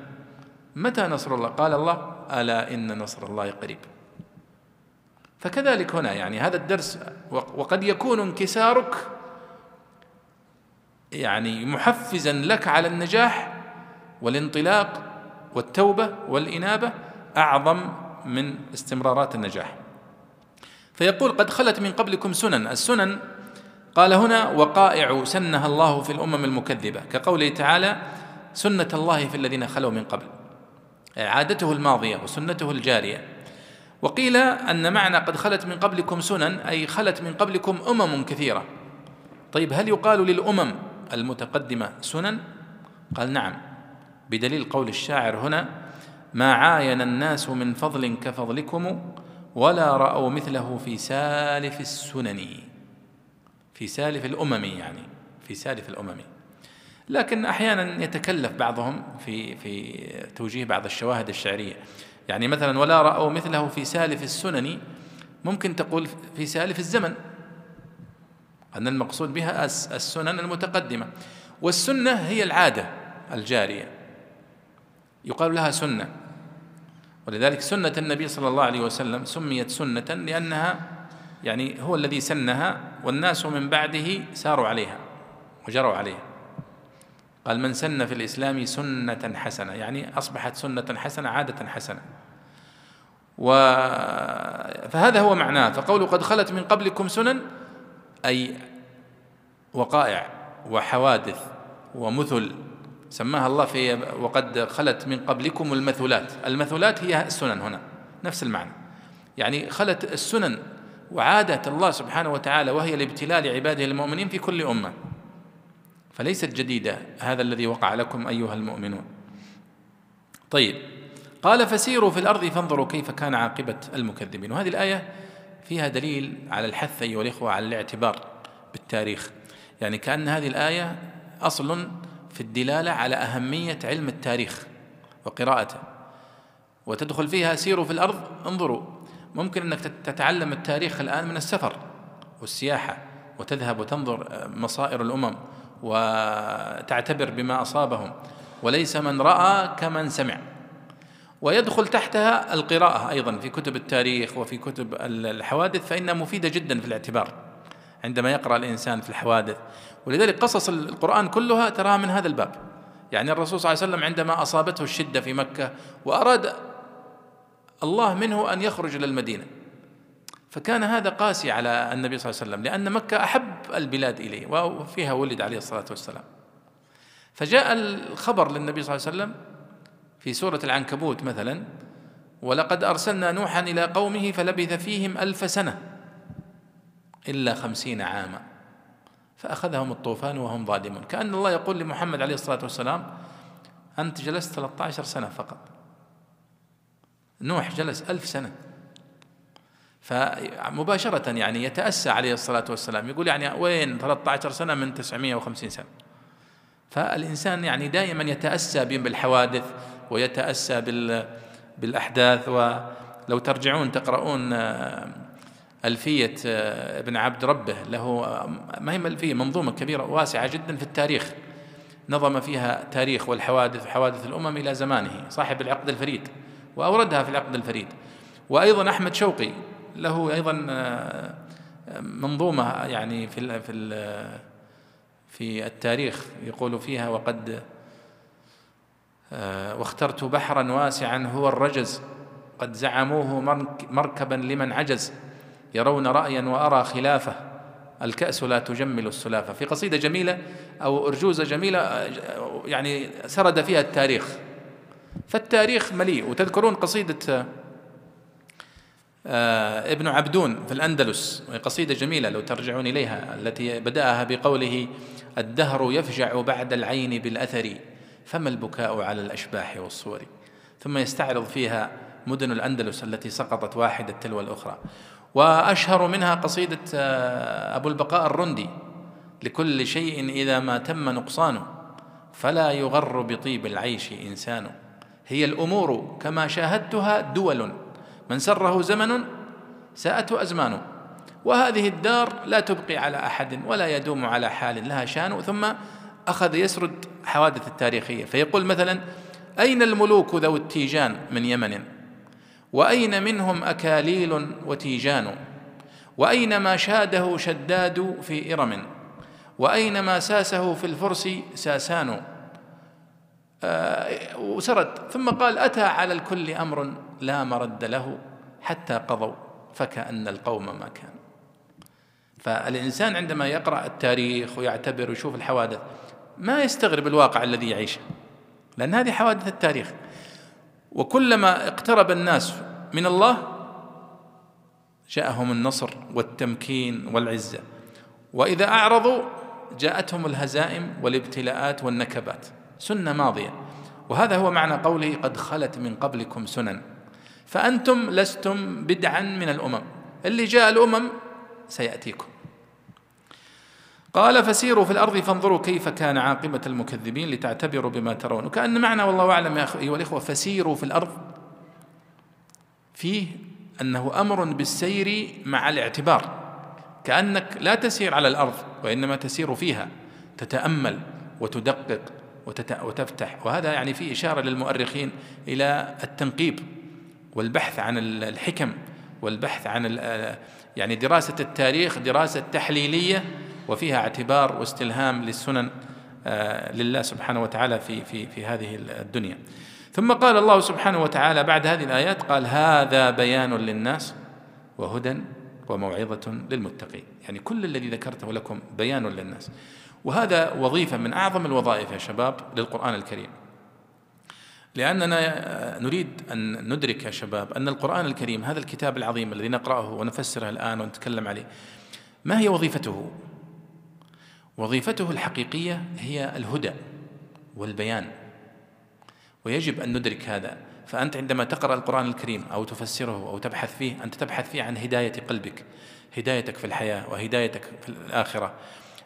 متى نصر الله؟ قال الله ألا إن نصر الله قريب. فكذلك هنا يعني هذا الدرس وقد يكون انكسارك يعني محفزا لك على النجاح والانطلاق والتوبة والإنابة أعظم من استمرارات النجاح. فيقول قد خلت من قبلكم سنن. السنن قال هنا وقائع سنها الله في الأمم المكذبة. كقوله تعالى سنة الله في الذين خلوا من قبل. عادته الماضية وسنته الجارية. وقيل أن معنى قد خلت من قبلكم سنن أي خلت من قبلكم أمم كثيرة. طيب هل يقال للأمم المتقدمة سنن؟ قال نعم. بدليل قول الشاعر هنا ما عاين الناس من فضل كفضلكم ولا رأوا مثله في سالف السنن. في سالف الأمم يعني في سالف الأمم. لكن أحيانا يتكلف بعضهم في في توجيه بعض الشواهد الشعرية. يعني مثلا ولا رأوا مثله في سالف السنن ممكن تقول في سالف الزمن أن المقصود بها السنن المتقدمة. والسنة هي العادة الجارية. يقال لها سنة. ولذلك سنة النبي صلى الله عليه وسلم سميت سنة لأنها يعني هو الذي سنها والناس من بعده ساروا عليها وجروا عليها. قال من سن في الإسلام سنة حسنة يعني أصبحت سنة حسنة عادة حسنة. و فهذا هو معناه فقوله قد خلت من قبلكم سنن أي وقائع وحوادث ومثل سماها الله في وقد خلت من قبلكم المثلات. المثلات هي السنن هنا نفس المعنى. يعني خلت السنن وعادة الله سبحانه وتعالى وهي الابتلاء لعباده المؤمنين في كل أمة. فليست جديدة هذا الذي وقع لكم أيها المؤمنون. طيب قال فسيروا في الأرض فانظروا كيف كان عاقبة المكذبين. وهذه الآية فيها دليل على الحث أيها الإخوة على الاعتبار بالتاريخ. يعني كأن هذه الآية أصل في الدلالة على أهمية علم التاريخ وقراءته. وتدخل فيها سيروا في الأرض انظروا ممكن أنك تتعلم التاريخ الآن من السفر والسياحة وتذهب وتنظر مصائر الأمم. وتعتبر بما أصابهم وليس من رأى كمن سمع. ويدخل تحتها القراءة أيضا في كتب التاريخ وفي كتب الحوادث فإنها مفيدة جدا في الاعتبار عندما يقرأ الإنسان في الحوادث. ولذلك قصص القرآن كلها تراها من هذا الباب. يعني الرسول صلى الله عليه وسلم عندما أصابته الشدة في مكة وأراد الله منه أن يخرج إلى المدينة فكان هذا قاسي على النبي صلى الله عليه وسلم لأن مكة أحب البلاد إليه وفيها ولد عليه الصلاة والسلام. فجاء الخبر للنبي صلى الله عليه وسلم في سورة العنكبوت مثلا ولقد أرسلنا نوحا إلى قومه فلبث فيهم ألف سنة إلا خمسين عاما. فأخذهم الطوفان وهم ظالمون. كأن الله يقول لمحمد عليه الصلاة والسلام أنت جلست 13 سنة فقط. نوح جلس ألف سنة. فمباشرة يعني يتأسى عليه الصلاة والسلام. يقول يعني وين 13 سنة من 950 سنة. فالإنسان يعني دائما يتأسى بالحوادث ويتأسى بالأحداث. ولو ترجعون تقرؤون آه، ألفية آه، ابن عبد ربه له آه، ما هي ألفية منظومة كبيرة واسعة جدا في التاريخ. نظم فيها تاريخ والحوادث وحوادث الأمم إلى زمانه صاحب العقد الفريد وأوردها في العقد الفريد. وأيضا أحمد شوقي له أيضا منظومة يعني في في في التاريخ يقول فيها وقد آه، واخترت بحرا واسعا هو الرجز قد زعموه مركبا لمن عجز يرون رأيا وأرى خلافه الكأس لا تجمل السلافة في قصيدة جميلة أو أرجوزة جميلة آه، يعني سرد فيها التاريخ. فالتاريخ مليء وتذكرون قصيدة آه، ابن عبدون في الأندلس قصيدة جميلة لو ترجعون إليها التي بدأها بقوله الدهر يفجع بعد العين بالأثر فما البكاء على الأشباح والصور. ثم يستعرض فيها مدن الأندلس التي سقطت واحدة تلو الأخرى. وأشهر منها قصيدة آه، أبو البقاء الرندي لكل شيء إذا ما تم نقصانه فلا يغر بطيب العيش إنسان. هي الأمور كما شاهدتها دول. من سره زمن ساءته أزمان وهذه الدار لا تبقي على أحد ولا يدوم على حال لها شان ثم أخذ يسرد حوادث التاريخية. فيقول مثلا أين الملوك ذو التيجان من يمن؟ وأين منهم أكاليل وتيجان؟ وأين ما شاده شداد في إرم؟ وأين ما ساسه في الفرس ساسان؟ آه وسرد. ثم قال أتى على الكل أمر لا مرد له حتى قضوا فكأن القوم ما كان فالإنسان عندما يقرأ التاريخ ويعتبر ويشوف الحوادث ما يستغرب الواقع الذي يعيشه لأن هذه حوادث التاريخ. وكلما اقترب الناس من الله جاءهم النصر والتمكين والعزة. وإذا أعرضوا جاءتهم الهزائم والابتلاءات والنكبات. سنة ماضية. وهذا هو معنى قوله قد خلت من قبلكم سنن. فأنتم لستم بدعا من الأمم. اللي جاء الأمم سيأتيكم. قال فسيروا في الأرض فانظروا كيف كان عاقبة المكذبين لتعتبروا بما ترون. وكأن معنى والله أعلم يا أيها الإخوة فسيروا في الأرض فيه أنه أمر بالسير مع الاعتبار. كأنك لا تسير على الأرض وإنما تسير فيها. تتأمل وتدقق وتفتح. وهذا يعني فيه إشارة للمؤرخين إلى التنقيب. والبحث عن الحكم والبحث عن يعني دراسة التاريخ دراسة تحليلية وفيها اعتبار واستلهام للسنن آه، لله سبحانه وتعالى في في في هذه الدنيا. ثم قال الله سبحانه وتعالى بعد هذه الآيات قال هذا بيان للناس وهدى وموعظة للمتقين، يعني كل الذي ذكرته لكم بيان للناس. وهذا وظيفة من أعظم الوظائف يا شباب للقرآن الكريم. لأننا نريد أن ندرك يا شباب أن القرآن الكريم هذا الكتاب العظيم الذي نقرأه ونفسره الآن ونتكلم عليه ما هي وظيفته؟ وظيفته الحقيقية هي الهدى والبيان ويجب أن ندرك هذا فأنت عندما تقرأ القرآن الكريم أو تفسره أو تبحث فيه أنت تبحث فيه عن هداية قلبك هدايتك في الحياة وهدايتك في الآخرة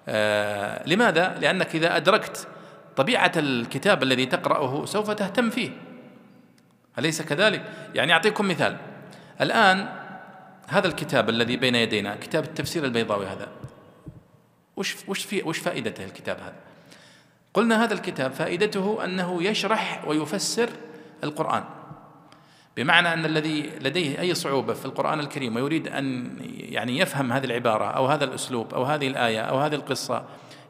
آه لماذا؟ لأنك إذا أدركت طبيعة الكتاب الذي تقرأه سوف تهتم فيه أليس كذلك؟ يعني أعطيكم مثال الآن هذا الكتاب الذي بين يدينا كتاب التفسير البيضاوي هذا وش وش في وش فائدته الكتاب هذا؟ قلنا هذا الكتاب فائدته أنه يشرح ويفسر القرآن بمعنى أن الذي لديه أي صعوبة في القرآن الكريم ويريد أن يعني يفهم هذه العبارة أو هذا الأسلوب أو هذه الآية أو هذه القصة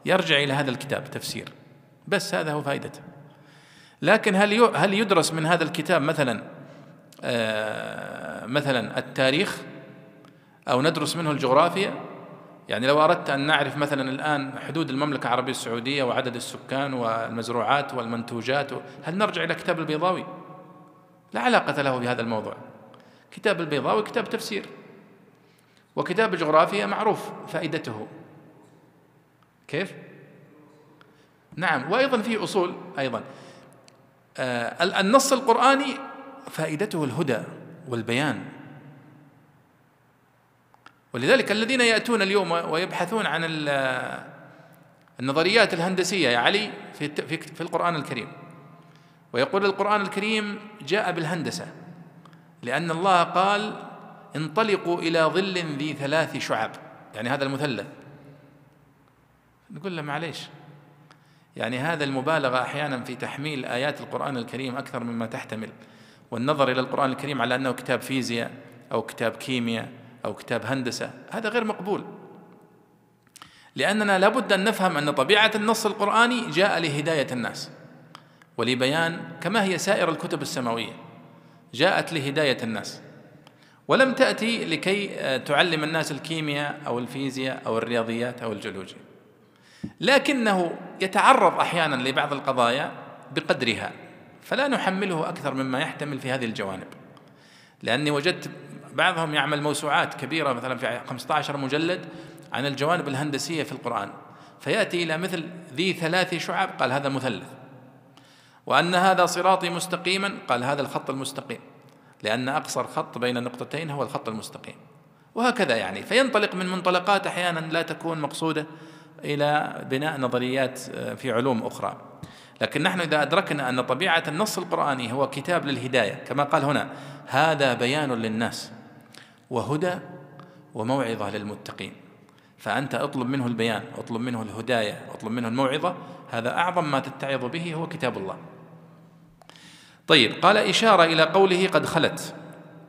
يرجع إلى هذا الكتاب تفسير بس هذا هو فائدته لكن هل هل يدرس من هذا الكتاب مثلا آه، مثلا التاريخ أو ندرس منه الجغرافيا يعني لو أردت أن نعرف مثلا الآن حدود المملكة العربية السعودية وعدد السكان والمزروعات والمنتوجات هل نرجع إلى كتاب البيضاوي؟ لا علاقة له بهذا الموضوع. كتاب البيضاوي كتاب تفسير وكتاب الجغرافيا معروف فائدته كيف؟ نعم وأيضا في أصول أيضا. آه النص القرآني فائدته الهدى والبيان. ولذلك الذين يأتون اليوم ويبحثون عن النظريات الهندسية يا علي في في القرآن الكريم. ويقول القرآن الكريم جاء بالهندسة لأن الله قال انطلقوا إلى ظل ذي ثلاث شعب. يعني هذا المثلث. نقول له معليش. يعني هذا المبالغة أحيانا في تحميل آيات القرآن الكريم أكثر مما تحتمل والنظر إلى القرآن الكريم على أنه كتاب فيزياء أو كتاب كيمياء أو كتاب هندسة هذا غير مقبول. لأننا لابد أن نفهم أن طبيعة النص القرآني جاء لهداية الناس ولبيان كما هي سائر الكتب السماوية جاءت لهداية الناس. ولم تأتي لكي تعلم الناس الكيمياء أو الفيزياء أو الرياضيات أو الجيولوجيا. لكنه يتعرض أحيانا لبعض القضايا بقدرها فلا نحمله أكثر مما يحتمل في هذه الجوانب. لأني وجدت بعضهم يعمل موسوعات كبيرة مثلا في 15 مجلد عن الجوانب الهندسية في القرآن فيأتي إلى مثل ذي ثلاث شعب قال هذا مثلث. وأن هذا صراطي مستقيما قال هذا الخط المستقيم. لأن أقصر خط بين النقطتين هو الخط المستقيم. وهكذا يعني فينطلق من منطلقات أحيانا لا تكون مقصودة إلى بناء نظريات آه، في علوم أخرى. لكن نحن إذا أدركنا أن طبيعة النص القرآني هو كتاب للهداية كما قال هنا هذا بيان للناس وهدى وموعظة للمتقين. فأنت اطلب منه البيان اطلب منه الهداية اطلب منه الموعظة هذا أعظم ما تتعظ به هو كتاب الله. طيب قال إشارة إلى قوله قد خلت.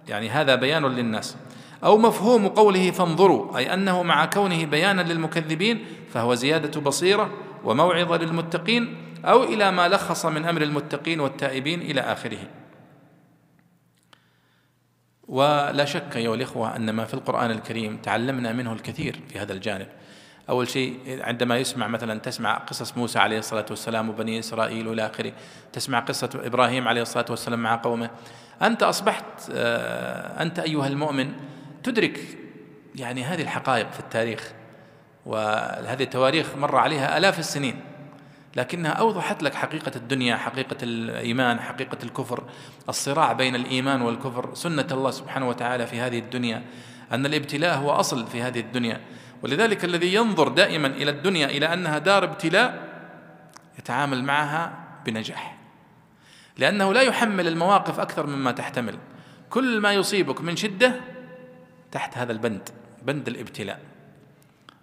يعني هذا بيان للناس. أو مفهوم قوله فانظروا أي أنه مع كونه بيانا للمكذبين فهو زيادة بصيرة وموعظة للمتقين أو إلى ما لخص من أمر المتقين والتائبين إلى آخره. ولا شك أيها الإخوة أن ما في القرآن الكريم تعلمنا منه الكثير في هذا الجانب. أول شيء عندما يسمع مثلا تسمع قصص موسى عليه الصلاة والسلام وبني إسرائيل والى آخره تسمع قصة إبراهيم عليه الصلاة والسلام مع قومه أنت أصبحت آه، أنت أيها المؤمن تدرك يعني هذه الحقائق في التاريخ وهذه التواريخ مر عليها آلاف السنين لكنها أوضحت لك حقيقة الدنيا حقيقة الإيمان حقيقة الكفر الصراع بين الإيمان والكفر سنة الله سبحانه وتعالى في هذه الدنيا أن الابتلاء هو أصل في هذه الدنيا ولذلك الذي ينظر دائما إلى الدنيا إلى أنها دار ابتلاء يتعامل معها بنجاح لأنه لا يحمل المواقف أكثر مما تحتمل كل ما يصيبك من شدة تحت هذا البند بند الابتلاء.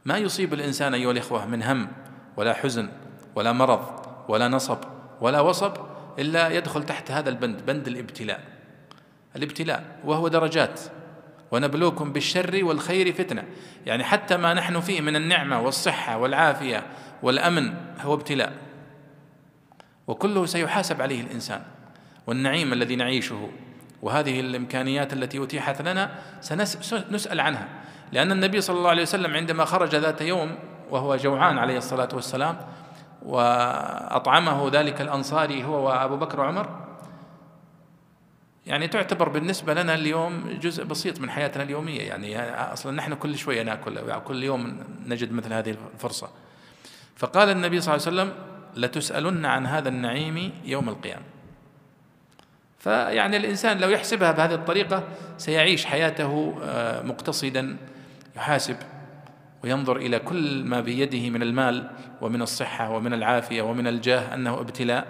ما يصيب الإنسان أيها الإخوة من هم ولا حزن ولا مرض ولا نصب ولا وصب إلا يدخل تحت هذا البند بند الابتلاء. الابتلاء وهو درجات. ونبلوكم بالشر والخير فتنة. يعني حتى ما نحن فيه من النعمة والصحة والعافية والأمن هو ابتلاء. وكله سيحاسب عليه الإنسان. والنعيم الذي نعيشه وهذه الإمكانيات التي أتيحت لنا سنسأل عنها. لأن النبي صلى الله عليه وسلم عندما خرج ذات يوم وهو جوعان عليه الصلاة والسلام وأطعمه ذلك الأنصاري هو وأبو بكر وعمر يعني تعتبر بالنسبة لنا اليوم جزء بسيط من حياتنا اليومية. يعني أصلا نحن كل شوية نأكل كل يوم نجد مثل هذه الفرصة. فقال النبي صلى الله عليه وسلم لتسألن عن هذا النعيم يوم القيامة. فيعني الإنسان لو يحسبها بهذه الطريقة سيعيش حياته آه، مقتصدا يحاسب وينظر إلى كل ما بيده من المال ومن الصحة ومن العافية ومن الجاه أنه ابتلاء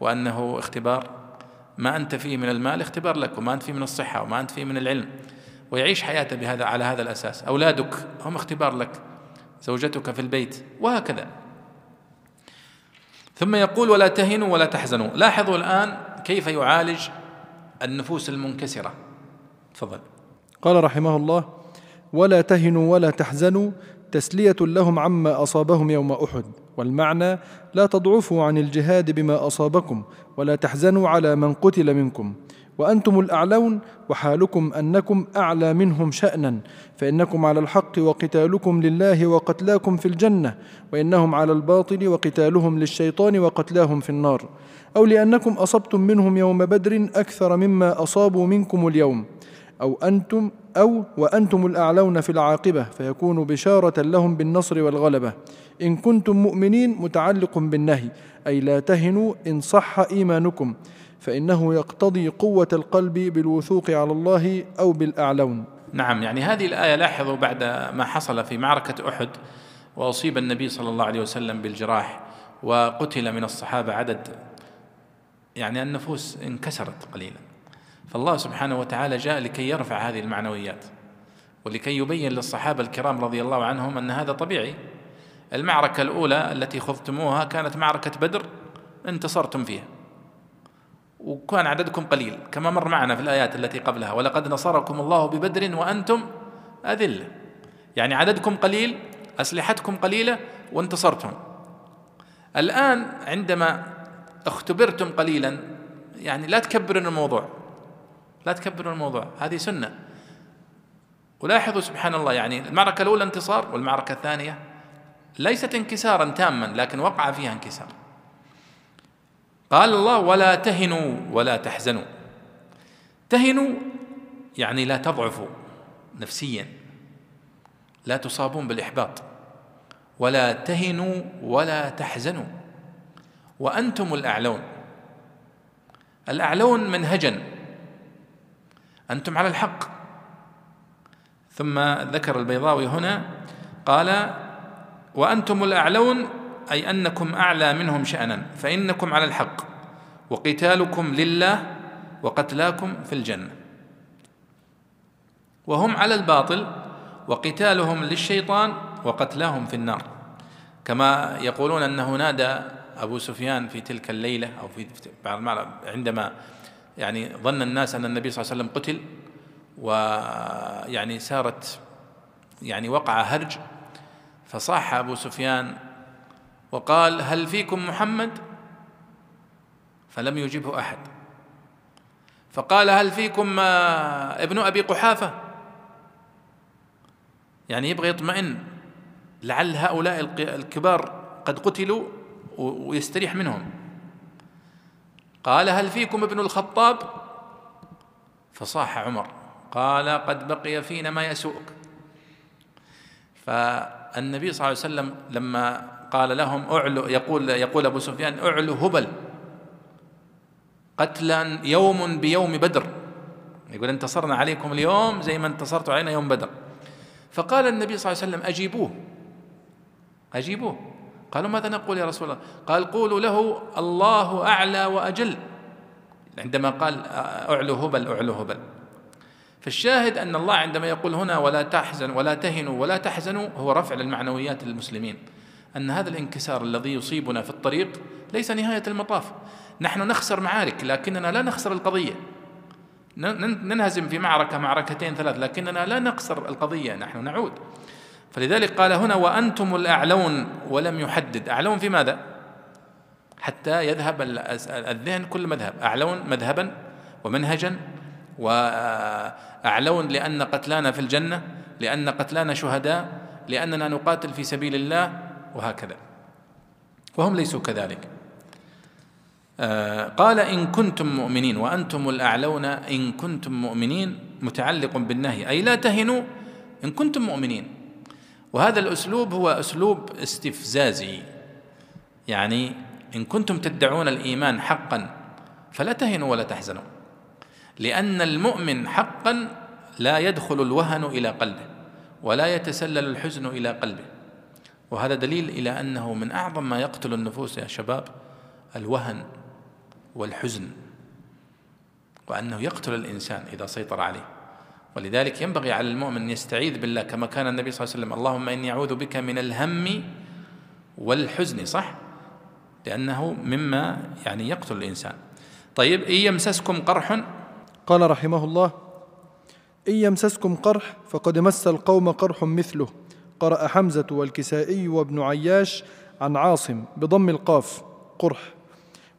وأنه اختبار. ما أنت فيه من المال اختبار لك وما أنت فيه من الصحة وما أنت فيه من العلم. ويعيش حياته بهذا على هذا الأساس. أولادك هم اختبار لك زوجتك في البيت وهكذا. ثم يقول ولا تهنوا ولا تحزنوا. لاحظوا الآن كيف يعالج النفوس المنكسرة؟ تفضل. قال رحمه الله ولا تهنوا ولا تحزنوا تسلية لهم عما أصابهم يوم أحد. والمعنى لا تضعفوا عن الجهاد بما أصابكم ولا تحزنوا على من قتل منكم. وأنتم الأعلون وحالكم أنكم أعلى منهم شأنا فإنكم على الحق وقتالكم لله وقتلاكم في الجنة وإنهم على الباطل وقتالهم للشيطان وقتلاهم في النار. أو لأنكم أصبتم منهم يوم بدر أكثر مما أصابوا منكم اليوم. أو أنتم أو وأنتم الأعلون في العاقبة فيكون بشارة لهم بالنصر والغلبة. إن كنتم مؤمنين متعلق بالنهي أي لا تهنوا إن صح إيمانكم. فإنه يقتضي قوة القلب بالوثوق على الله أو بالأعلون. نعم يعني هذه الآية لاحظوا بعد ما حصل في معركة أحد وأصيب النبي صلى الله عليه وسلم بالجراح وقتل من الصحابة عدد يعني النفوس انكسرت قليلا. فالله سبحانه وتعالى جاء لكي يرفع هذه المعنويات ولكي يبين للصحابة الكرام رضي الله عنهم أن هذا طبيعي. المعركة الأولى التي خضتموها كانت معركة بدر انتصرتم فيها. وكان عددكم قليل كما مر معنا في الآيات التي قبلها ولقد نصركم الله ببدر وأنتم أذلة. يعني عددكم قليل أسلحتكم قليلة وانتصرتم. الآن عندما اختبرتم قليلا يعني لا تكبرون الموضوع لا تكبرون الموضوع هذه سنة. ولاحظوا سبحان الله يعني المعركة الأولى انتصار والمعركة الثانية ليست انكسارا تاما لكن وقع فيها انكسار. قال الله ولا تهنوا ولا تحزنوا. تهنوا يعني لا تضعفوا نفسيا. لا تصابون بالإحباط. ولا تهنوا ولا تحزنوا. وأنتم الأعلون. الأعلون منهجا. أنتم على الحق. ثم ذكر البيضاوي هنا قال وأنتم الأعلون أي أنكم أعلى منهم شأنا فإنكم على الحق وقتالكم لله وقتلاكم في الجنة. وهم على الباطل وقتالهم للشيطان وقتلاهم في النار. كما يقولون أنه نادى أبو سفيان في تلك الليلة أو في عندما يعني ظن الناس أن النبي صلى الله عليه وسلم قتل ويعني سارت يعني وقع هرج فصاح أبو سفيان وقال هل فيكم محمد؟ فلم يجبه أحد. فقال هل فيكم آه، ابن أبي قحافة؟ يعني يبغى يطمئن لعل هؤلاء الكبار قد قتلوا ويستريح منهم. قال هل فيكم ابن الخطاب؟ فصاح عمر قال قد بقي فينا ما يسوءك. فالنبي صلى الله عليه وسلم لما قال لهم اعلو يقول يقول أبو سفيان اعلو هبل. قتلا يوم بيوم بدر. يقول انتصرنا عليكم اليوم زي ما انتصرتوا علينا يوم بدر. فقال النبي صلى الله عليه وسلم أجيبوه. أجيبوه. قالوا ماذا نقول يا رسول الله؟ قال قولوا له الله أعلى وأجل. عندما قال اعلو هبل اعلو هبل. فالشاهد أن الله عندما يقول هنا ولا تحزن ولا تهنوا ولا تحزنوا هو رفع للمعنويات للمسلمين. أن هذا الانكسار الذي يصيبنا في الطريق ليس نهاية المطاف. نحن نخسر معارك لكننا لا نخسر القضية. ننهزم في معركة معركتين ثلاث لكننا لا نخسر القضية نحن نعود. فلذلك قال هنا وأنتم الأعلون ولم يحدد. أعلون في ماذا؟ حتى يذهب الذهن كل مذهب. أعلون مذهبا ومنهجا وأعلون لأن قتلانا في الجنة لأن قتلانا شهداء لأننا نقاتل في سبيل الله وهكذا. وهم ليسوا كذلك. آه، قال إن كنتم مؤمنين وأنتم الأعلون إن كنتم مؤمنين متعلق بالنهي. أي لا تهنوا إن كنتم مؤمنين. وهذا الأسلوب هو أسلوب استفزازي. يعني إن كنتم تدعون الإيمان حقا فلا تهنوا ولا تحزنوا. لأن المؤمن حقا لا يدخل الوهن إلى قلبه ولا يتسلل الحزن إلى قلبه. وهذا دليل إلى أنه من أعظم ما يقتل النفوس يا شباب الوهن والحزن وأنه يقتل الإنسان إذا سيطر عليه. ولذلك ينبغي على المؤمن أن يستعيذ بالله كما كان النبي صلى الله عليه وسلم اللهم إني أعوذ بك من الهم والحزن. صح؟ لأنه مما يعني يقتل الإنسان. طيب إن يمسسكم قرح قال رحمه الله إن يمسسكم قرح فقد مس القوم قرح مثله. قرأ حمزة والكسائي وابن عياش عن عاصم بضم القاف قرح.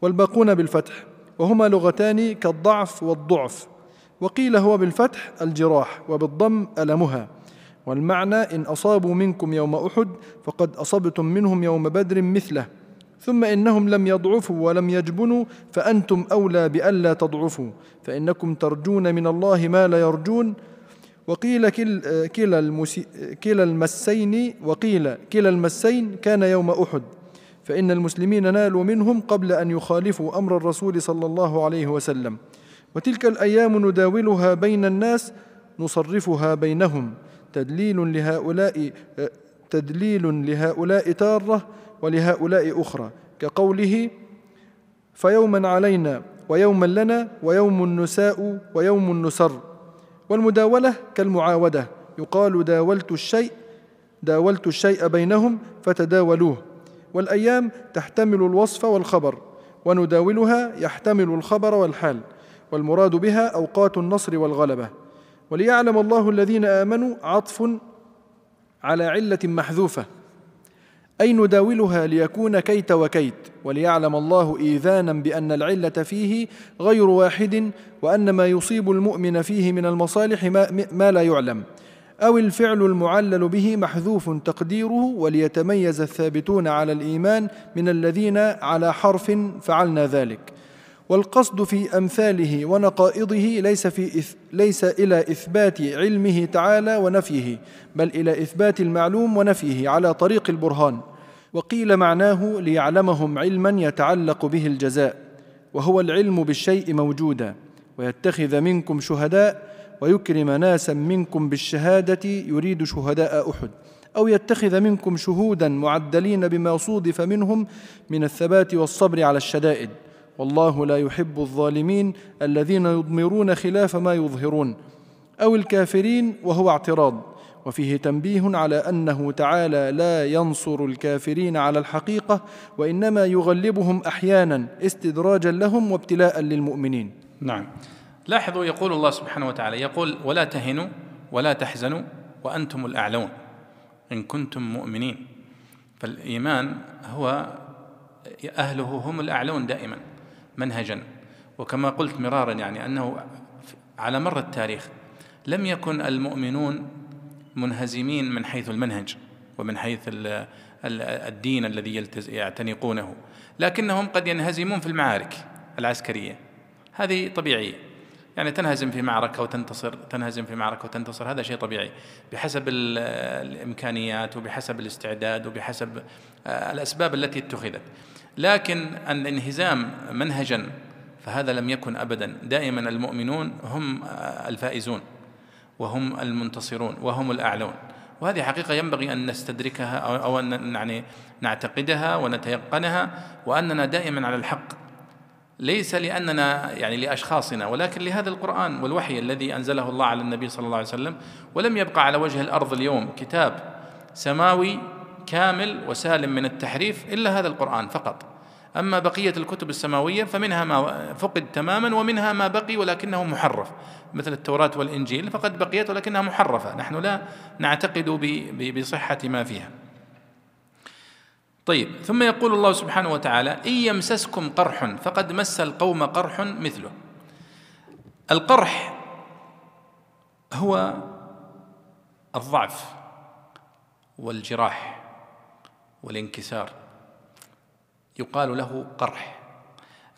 والباقون بالفتح وهما لغتان كالضعف والضعف. وقيل هو بالفتح الجراح وبالضم ألمها. والمعنى إن أصابوا منكم يوم أحد فقد أصبتم منهم يوم بدر مثله. ثم إنهم لم يضعفوا ولم يجبنوا فأنتم أولى بألا تضعفوا. فإنكم ترجون من الله ما لا يرجون وقيل كل كلا, كلا المسين وقيل كلا المسين كان يوم أحد فإن المسلمين نالوا منهم قبل أن يخالفوا أمر الرسول صلى الله عليه وسلم. وتلك الأيام نداولها بين الناس نصرفها بينهم. تدليل لهؤلاء تدليل لهؤلاء تارة ولهؤلاء أخرى. كقوله فيوما علينا ويوما لنا ويوم نساء ويوم نسر والمداولة كالمعاودة. يقال داولت الشيء داولت الشيء بينهم فتداولوه. والأيام تحتمل الوصف والخبر ونداولها يحتمل الخبر والحال. والمراد بها أوقات النصر والغلبة. وليعلم الله الذين آمنوا عطف على علة محذوفة. أي نداولها ليكون كيت وكيت؟ وليعلم الله إيذانا بأن العلة فيه غير واحد وأن ما يصيب المؤمن فيه من المصالح ما, ما لا يعلم. أو الفعل المعلل به محذوف تقديره وليتميز الثابتون على الإيمان من الذين على حرف فعلنا ذلك. والقصد في أمثاله ونقائضه ليس, في إث ليس إلى إثبات علمه تعالى ونفيه بل إلى إثبات المعلوم ونفيه على طريق البرهان. وقيل معناه ليعلمهم علما يتعلق به الجزاء وهو العلم بالشيء موجودا ويتخذ منكم شهداء ويكرم ناسا منكم بالشهادة يريد شهداء أحد أو يتخذ منكم شهودا معدلين بما صودف منهم من الثبات والصبر على الشدائد. والله لا يحب الظالمين الذين يضمرون خلاف ما يظهرون أو الكافرين وهو اعتراض. وفيه تنبيه على أنه تعالى لا ينصر الكافرين على الحقيقة وإنما يغلبهم أحيانا استدراجا لهم وابتلاء للمؤمنين. نعم. لاحظوا يقول الله سبحانه وتعالى يقول ولا تهنوا ولا تحزنوا وأنتم الأعلون إن كنتم مؤمنين. فالإيمان هو أهله هم الأعلون دائما منهجا. وكما قلت مرارا يعني أنه على مر التاريخ لم يكن المؤمنون منهزمين من حيث المنهج ومن حيث الدين الذي يعتنقونه. لكنهم قد ينهزمون في المعارك العسكرية. هذه طبيعية. يعني تنهزم في معركة وتنتصر تنهزم في معركة وتنتصر هذا شيء طبيعي. بحسب الإمكانيات وبحسب الاستعداد وبحسب آه، الأسباب التي اتخذت. لكن الانهزام منهجا فهذا لم يكن أبدا. دائما المؤمنون هم آه، الفائزون. وهم المنتصرون وهم الأعلون. وهذه حقيقة ينبغي أن نستدركها أو أن يعني نعتقدها ونتيقنها وأننا دائما على الحق. ليس لأننا يعني لأشخاصنا ولكن لهذا القرآن والوحي الذي أنزله الله على النبي صلى الله عليه وسلم ولم يبقى على وجه الأرض اليوم كتاب سماوي كامل وسالم من التحريف إلا هذا القرآن فقط. أما بقية الكتب السماوية فمنها ما فقد تماما ومنها ما بقي ولكنه محرف مثل التوراة والإنجيل فقد بقيت ولكنها محرفة نحن لا نعتقد بصحة ما فيها. طيب ثم يقول الله سبحانه وتعالى إن يمسسكم قرح فقد مس القوم قرح مثله. القرح هو الضعف والجراح والانكسار. يقال له قرح.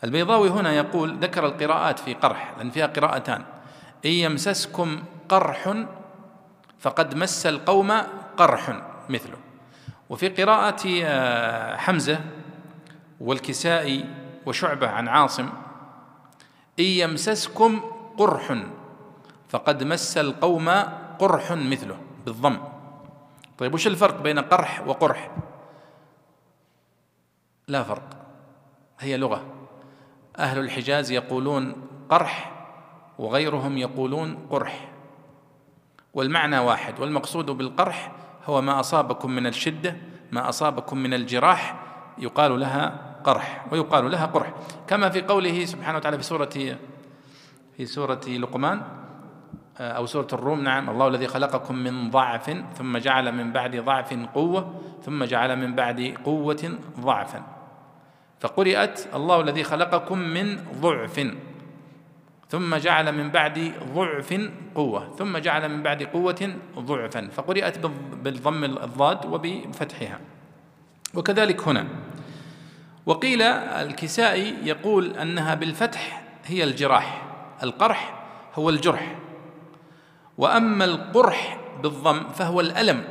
البيضاوي هنا يقول ذكر القراءات في قرح لأن فيها قراءتان. إن يمسسكم قرح فقد مس القوم قرح مثله. وفي قراءة آه، حمزة والكسائي وشعبة عن عاصم إن يمسسكم قرح فقد مس القوم قرح مثله بالضم. طيب وش الفرق بين قرح وقرح؟ لا فرق. هي لغة. أهل الحجاز يقولون قرح وغيرهم يقولون قرح. والمعنى واحد والمقصود بالقرح هو ما أصابكم من الشدة ما أصابكم من الجراح يقال لها قرح ويقال لها قرح. كما في قوله سبحانه وتعالى في سورة في سورة لقمان أو سورة الروم نعم. الله الذي خلقكم من ضعف ثم جعل من بعد ضعف قوة ثم جعل من بعد قوة ضعفا. فقرأت الله الذي خلقكم من ضعف ثم جعل من بعد ضعف قوة ثم جعل من بعد قوة ضعفا. فقرأت بالضم الضاد وبفتحها. وكذلك هنا. وقيل الكسائي يقول أنها بالفتح هي الجراح القرح هو الجرح. وأما القرح بالضم فهو الألم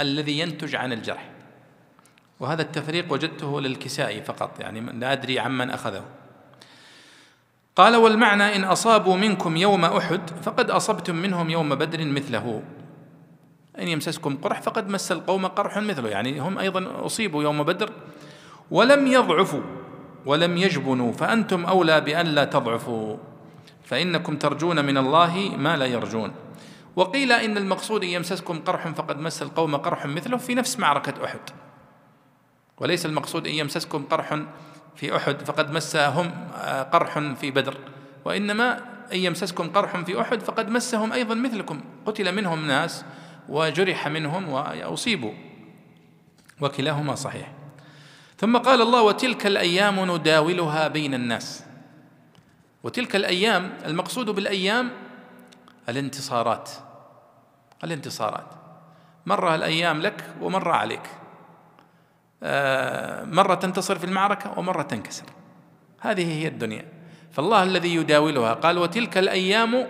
الذي ينتج عن الجرح. وهذا التفريق وجدته للكسائي فقط يعني لا أدري عمن أخذه. قال والمعنى إن أصابوا منكم يوم أحد فقد أصبتم منهم يوم بدر مثله. إن يمسسكم قرح فقد مس القوم قرح مثله يعني هم أيضا أصيبوا يوم بدر. ولم يضعفوا ولم يجبنوا فأنتم أولى بأن لا تضعفوا. فإنكم ترجون من الله ما لا يرجون. وقيل إن المقصود إن يمسسكم قرح فقد مس القوم قرح مثله في نفس معركة أحد. وليس المقصود إن يمسسكم قرح في أحد فقد مسهم آه، قرح في بدر. وإنما إن يمسسكم قرح في أحد فقد مسهم أيضا مثلكم. قتل منهم ناس وجرح منهم وأصيبوا. وكلاهما صحيح. ثم قال الله وتلك الأيام نداولها بين الناس. وتلك الأيام المقصود بالأيام الانتصارات. الانتصارات. مرة الأيام لك ومرة عليك. آه، مرة تنتصر في المعركة ومرة تنكسر. هذه هي الدنيا. فالله الذي يداولها قال وتلك الأيام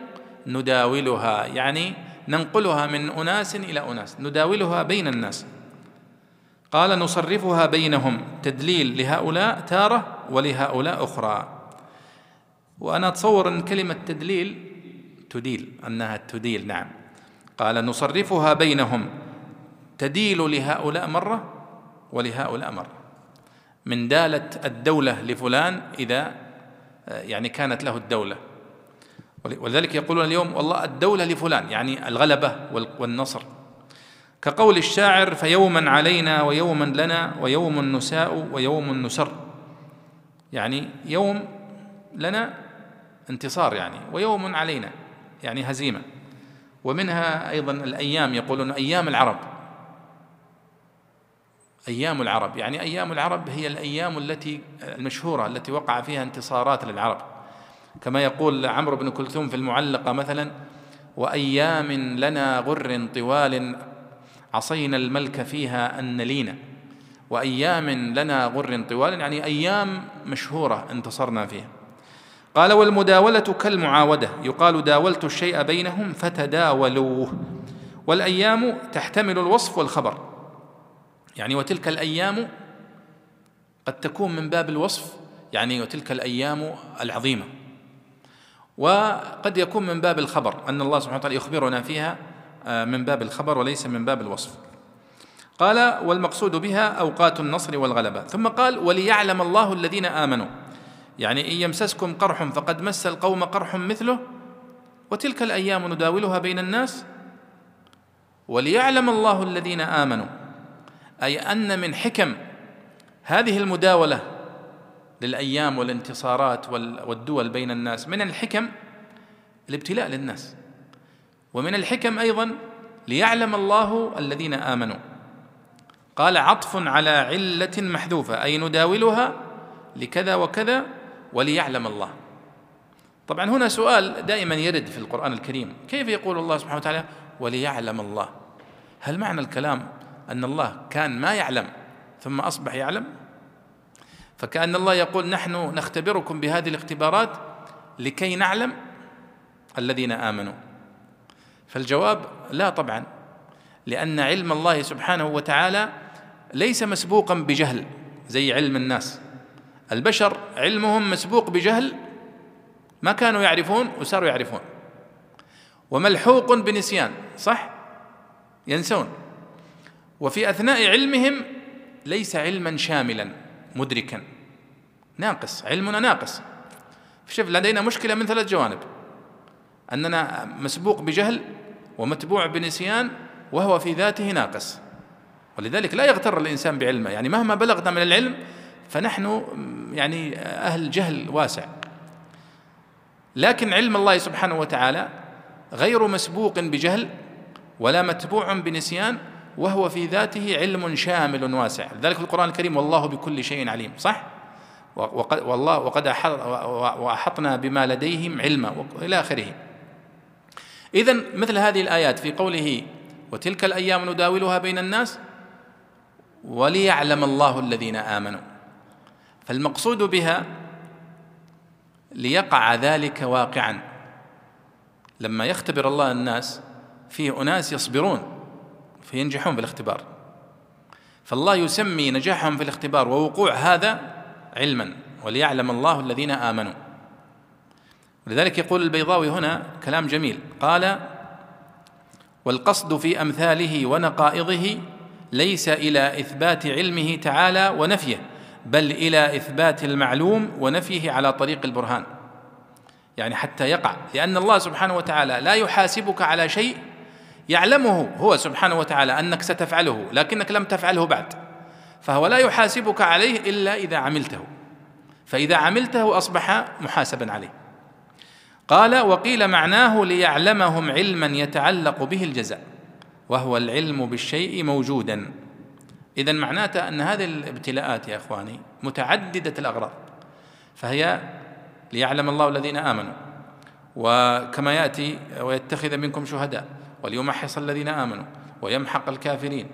نداولها. يعني ننقلها من أناس إلى أناس. نداولها بين الناس. قال نصرفها بينهم. تدليل لهؤلاء تارة ولهؤلاء أخرى. وأنا أتصور أن كلمة تدليل تديل أنها تديل نعم. قال نصرفها بينهم. تديل لهؤلاء مرة ولهؤلاء مرة. من دالة الدولة لفلان إذا يعني كانت له الدولة. ولذلك يقولون اليوم والله الدولة لفلان يعني الغلبة والنصر. كقول الشاعر فيوما علينا ويوما لنا ويوم نساء ويوم نسر. يعني يوم لنا انتصار يعني ويوم علينا. يعني هزيمة. ومنها أيضا الأيام يقولون أيام العرب. أيام العرب يعني أيام العرب هي الأيام التي المشهورة التي وقع فيها انتصارات للعرب. كما يقول عمرو بن كلثوم في المعلقة مثلا وأيام لنا غر طوال عصينا الملك فيها أن نلينا وأيام لنا غر طوال يعني أيام مشهورة انتصرنا فيها. قال والمداولة كالمعاودة يقال داولت الشيء بينهم فتداولوه. والأيام تحتمل الوصف والخبر. يعني وتلك الأيام قد تكون من باب الوصف يعني وتلك الأيام العظيمة. وقد يكون من باب الخبر أن الله سبحانه وتعالى يخبرنا فيها آه، من باب الخبر وليس من باب الوصف. قال والمقصود بها أوقات النصر والغلبة. ثم قال وليعلم الله الذين آمنوا يعني إن يمسسكم قرح فقد مس القوم قرح مثله وتلك الأيام نداولها بين الناس. وليعلم الله الذين آمنوا أي أن من حكم هذه المداولة للأيام والانتصارات والدول بين الناس من الحكم؟ الابتلاء للناس. ومن الحكم أيضا ليعلم الله الذين آمنوا. قال عطف على علة محذوفة أي نداولها لكذا وكذا وليعلم الله. طبعا هنا سؤال دائما يرد في القرآن الكريم. كيف يقول الله سبحانه وتعالى وليعلم الله؟ هل معنى الكلام أن الله كان ما يعلم ثم أصبح يعلم؟ فكأن الله يقول نحن نختبركم بهذه الاختبارات لكي نعلم الذين آمنوا. فالجواب لا طبعا لأن علم الله سبحانه وتعالى ليس مسبوقا بجهل زي علم الناس. البشر علمهم مسبوق بجهل ما كانوا يعرفون وصاروا يعرفون. وملحوق بنسيان صح؟ ينسون. وفي أثناء علمهم ليس علما شاملا مدركا. ناقص علمنا ناقص. شوف لدينا مشكلة من ثلاث جوانب. أننا مسبوق بجهل ومتبوع بنسيان وهو في ذاته ناقص. ولذلك لا يغتر الإنسان بعلمه. يعني مهما بلغنا من العلم فنحن يعني أهل جهل واسع. لكن علم الله سبحانه وتعالى غير مسبوق بجهل ولا متبوع بنسيان وهو في ذاته علم شامل واسع. لذلك في القرآن الكريم والله بكل شيء عليم صح؟ وقد والله وقد وأحطنا بما لديهم علما إلى آخره. إذا مثل هذه الآيات في قوله وتلك الأيام نداولها بين الناس وليعلم الله الذين آمنوا فالمقصود بها ليقع ذلك واقعا. لما يختبر الله الناس فيه أناس يصبرون فينجحون في الاختبار. فالله يسمي نجاحهم في الاختبار ووقوع هذا علما وليعلم الله الذين آمنوا. ولذلك يقول البيضاوي هنا كلام جميل. قال والقصد في أمثاله ونقائضه ليس إلى إثبات علمه تعالى ونفيه. بل إلى إثبات المعلوم ونفيه على طريق البرهان. يعني حتى يقع. لأن الله سبحانه وتعالى لا يحاسبك على شيء يعلمه هو سبحانه وتعالى أنك ستفعله لكنك لم تفعله بعد. فهو لا يحاسبك عليه إلا إذا عملته. فإذا عملته أصبح محاسبا عليه. قال وقيل معناه ليعلمهم علما يتعلق به الجزاء وهو العلم بالشيء موجودا. اذا معناته أن هذه الابتلاءات يا إخواني متعددة الأغراض فهي ليعلم الله الذين آمنوا وكما يأتي ويتخذ منكم شهداء وليمحص الذين آمنوا ويمحق الكافرين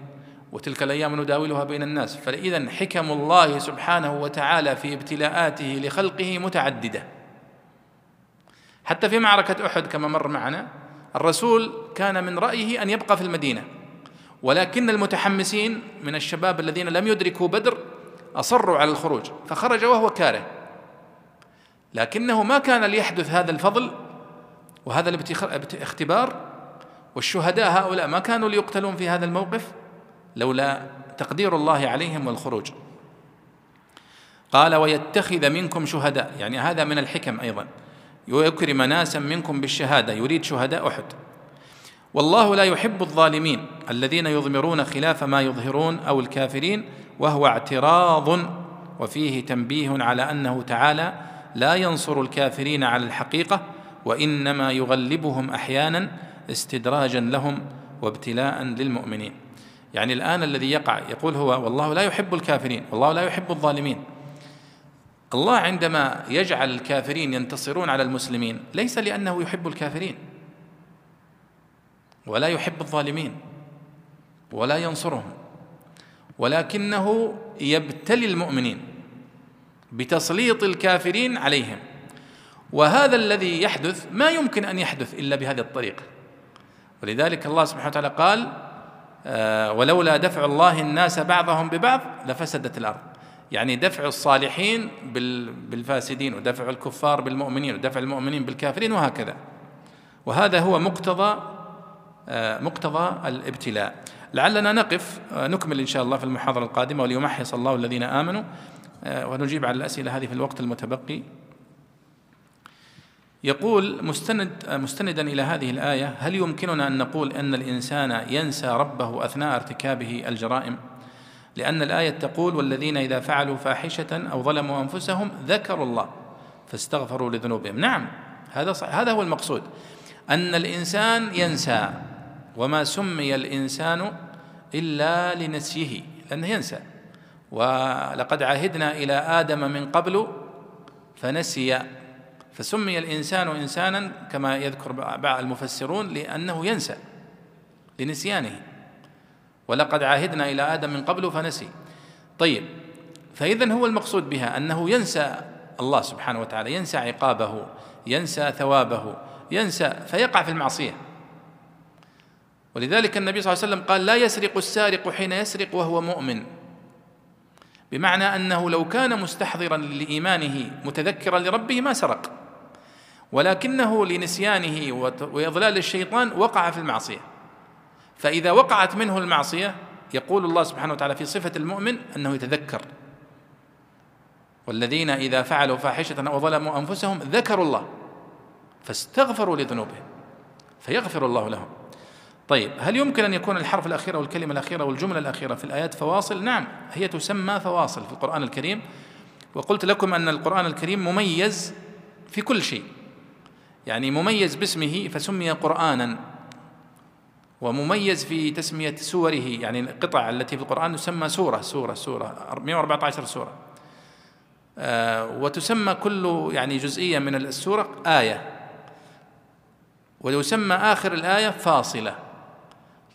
وتلك الأيام نداولها بين الناس فاذا حكم الله سبحانه وتعالى في ابتلاءاته لخلقه متعددة. حتى في معركة أحد كما مر معنا الرسول كان من رأيه أن يبقى في المدينة. ولكن المتحمسين من الشباب الذين لم يدركوا بدر أصروا على الخروج فخرج وهو كاره. لكنه ما كان ليحدث هذا الفضل وهذا الاختبار والشهداء هؤلاء ما كانوا ليقتلون في هذا الموقف لولا تقدير الله عليهم والخروج. قال ويتخذ منكم شهداء. يعني هذا من الحكم أيضا. ويكرم ناسا منكم بالشهادة يريد شهداء أحد. والله لا يحب الظالمين الذين يضمرون خلاف ما يظهرون أو الكافرين وهو اعتراض وفيه تنبيه على أنه تعالى لا ينصر الكافرين على الحقيقة وإنما يغلبهم أحيانا استدراجا لهم وابتلاء للمؤمنين. يعني الآن الذي يقع يقول هو والله لا يحب الكافرين والله لا يحب الظالمين. الله عندما يجعل الكافرين ينتصرون على المسلمين ليس لأنه يحب الكافرين. ولا يحب الظالمين ولا ينصرهم ولكنه يبتلي المؤمنين بتسليط الكافرين عليهم. وهذا الذي يحدث ما يمكن أن يحدث إلا بهذه الطريقة. ولذلك الله سبحانه وتعالى قال آه ولولا دفع الله الناس بعضهم ببعض لفسدت الأرض. يعني دفع الصالحين بالفاسدين ودفع الكفار بالمؤمنين ودفع المؤمنين بالكافرين وهكذا. وهذا هو مقتضى مقتضى الابتلاء. لعلنا نقف آه، نكمل إن شاء الله في المحاضرة القادمة وليمحص الله الذين آمنوا آه، ونجيب على الأسئلة هذه في الوقت المتبقي. يقول مستند مستندا إلى هذه الآية هل يمكننا أن نقول أن الإنسان ينسى ربه أثناء ارتكابه الجرائم؟ لأن الآية تقول والذين إذا فعلوا فاحشة أو ظلموا أنفسهم ذكروا الله فاستغفروا لذنوبهم. نعم هذا صح هذا هو المقصود. أن الإنسان ينسى وما سمي الإنسان إلا لنسيه لأنه ينسى. ولقد عهدنا إلى آدم من قبل فنسي. فسمي الإنسان إنسانا كما يذكر بعض المفسرون لأنه ينسى لنسيانه. ولقد عاهدنا إلى آدم من قبل فنسي. طيب فإذا هو المقصود بها أنه ينسى الله سبحانه وتعالى ينسى عقابه ينسى ثوابه ينسى فيقع في المعصية. ولذلك النبي صلى الله عليه وسلم قال لا يسرق السارق حين يسرق وهو مؤمن. بمعنى أنه لو كان مستحضرا لإيمانه متذكرا لربه ما سرق. ولكنه لنسيانه وإضلال الشيطان وقع في المعصية. فإذا وقعت منه المعصية يقول الله سبحانه وتعالى في صفة المؤمن أنه يتذكر. والذين إذا فعلوا فاحشة أو ظلموا أنفسهم ذكروا الله فاستغفروا لذنوبهم فيغفر الله لهم. طيب هل يمكن أن يكون الحرف الأخير أو الكلمة الأخيرة أو الجملة الأخيرة في الآيات فواصل؟ نعم هي تسمى فواصل في القرآن الكريم. وقلت لكم أن القرآن الكريم مميز في كل شيء. يعني مميز باسمه فسمي قرآنا. ومميز في تسمية سوره يعني القطع التي في القرآن تسمى سورة سورة سورة 114 سورة. آه، وتسمى كل يعني جزئية من السورة آية. ويسمى آخر الآية فاصلة.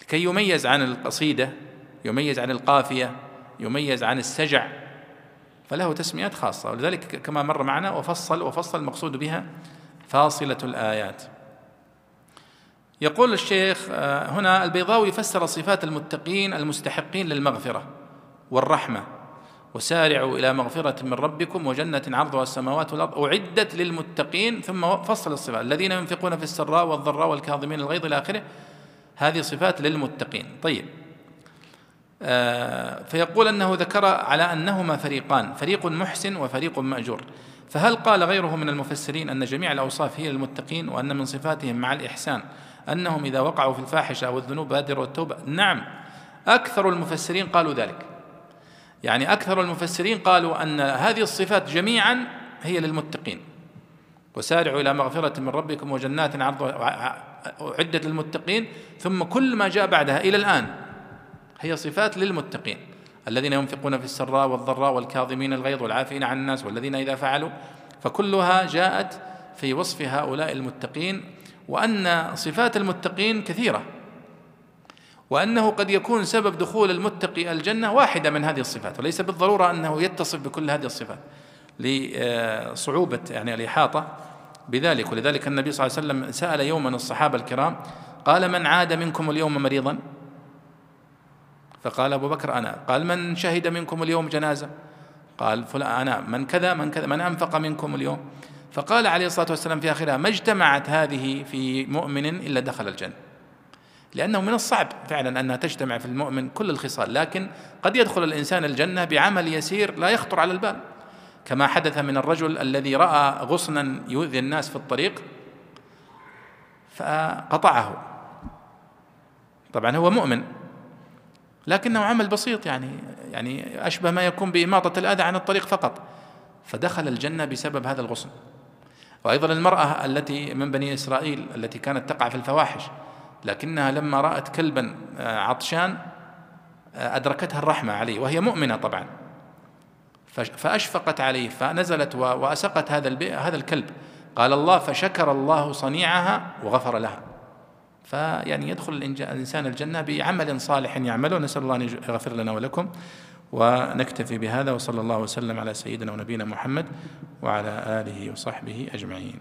لكي يميز عن القصيدة يميز عن القافية يميز عن السجع فله تسميات خاصة. ولذلك كما مر معنا وفصل وفصل المقصود بها فاصلة الآيات. يقول الشيخ آه، هنا البيضاوي فسر صفات المتقين المستحقين للمغفرة والرحمة وسارعوا إلى مغفرة من ربكم وجنة عرضها السماوات والأرض أعدت للمتقين ثم فصل الصفات. الذين ينفقون في السراء والضراء والكاظمين الغيظ إلى آخره هذه صفات للمتقين. طيب. آه فيقول أنه ذكر على أنهما فريقان فريق محسن وفريق مأجور. فهل قال غيره من المفسرين أن جميع الأوصاف هي للمتقين وأن من صفاتهم مع الإحسان أنهم إذا وقعوا في الفاحشة أو الذنوب بادروا التوبة؟ نعم. أكثر المفسرين قالوا ذلك. يعني أكثر المفسرين قالوا أن هذه الصفات جميعا هي للمتقين. وسارعوا إلى مغفرة من ربكم وجنات عرضها أعدت للمتقين ثم كل ما جاء بعدها إلى الآن هي صفات للمتقين. الذين ينفقون في السراء والضراء والكاظمين الغيظ والعافين عن الناس والذين إذا فعلوا فكلها جاءت في وصف هؤلاء المتقين وأن صفات المتقين كثيرة وأنه قد يكون سبب دخول المتقي الجنة واحدة من هذه الصفات وليس بالضرورة أنه يتصف بكل هذه الصفات. لصعوبة يعني الإحاطة بذلك. ولذلك النبي صلى الله عليه وسلم سأل يوما الصحابة الكرام قال من عاد منكم اليوم مريضا؟ فقال أبو بكر أنا. قال من شهد منكم اليوم جنازة؟ قال فلان أنا. من كذا من كذا من أنفق منكم اليوم؟ فقال عليه الصلاة والسلام في آخرها ما اجتمعت هذه في مؤمن إلا دخل الجنة. لأنه من الصعب فعلا أنها تجتمع في المؤمن كل الخصال لكن قد يدخل الإنسان الجنة بعمل يسير لا يخطر على البال. كما حدث من الرجل الذي رأى غصنا يؤذي الناس في الطريق فقطعه. طبعا هو مؤمن لكنه عمل بسيط يعني يعني أشبه ما يكون بإماطة الأذى عن الطريق فقط. فدخل الجنة بسبب هذا الغصن. وأيضا المرأة التي من بني إسرائيل التي كانت تقع في الفواحش لكنها لما رأت كلبا آه، عطشان آه، أدركتها الرحمة عليه وهي مؤمنة طبعا. فأشفقت عليه فنزلت وأسقت هذا هذا الكلب. قال الله فشكر الله صنيعها وغفر لها. فيعني يدخل الإنسان الجنة بعمل صالح يعمله. نسأل الله أن يغفر لنا ولكم. ونكتفي بهذا وصلى الله وسلم على سيدنا ونبينا محمد وعلى آله وصحبه أجمعين.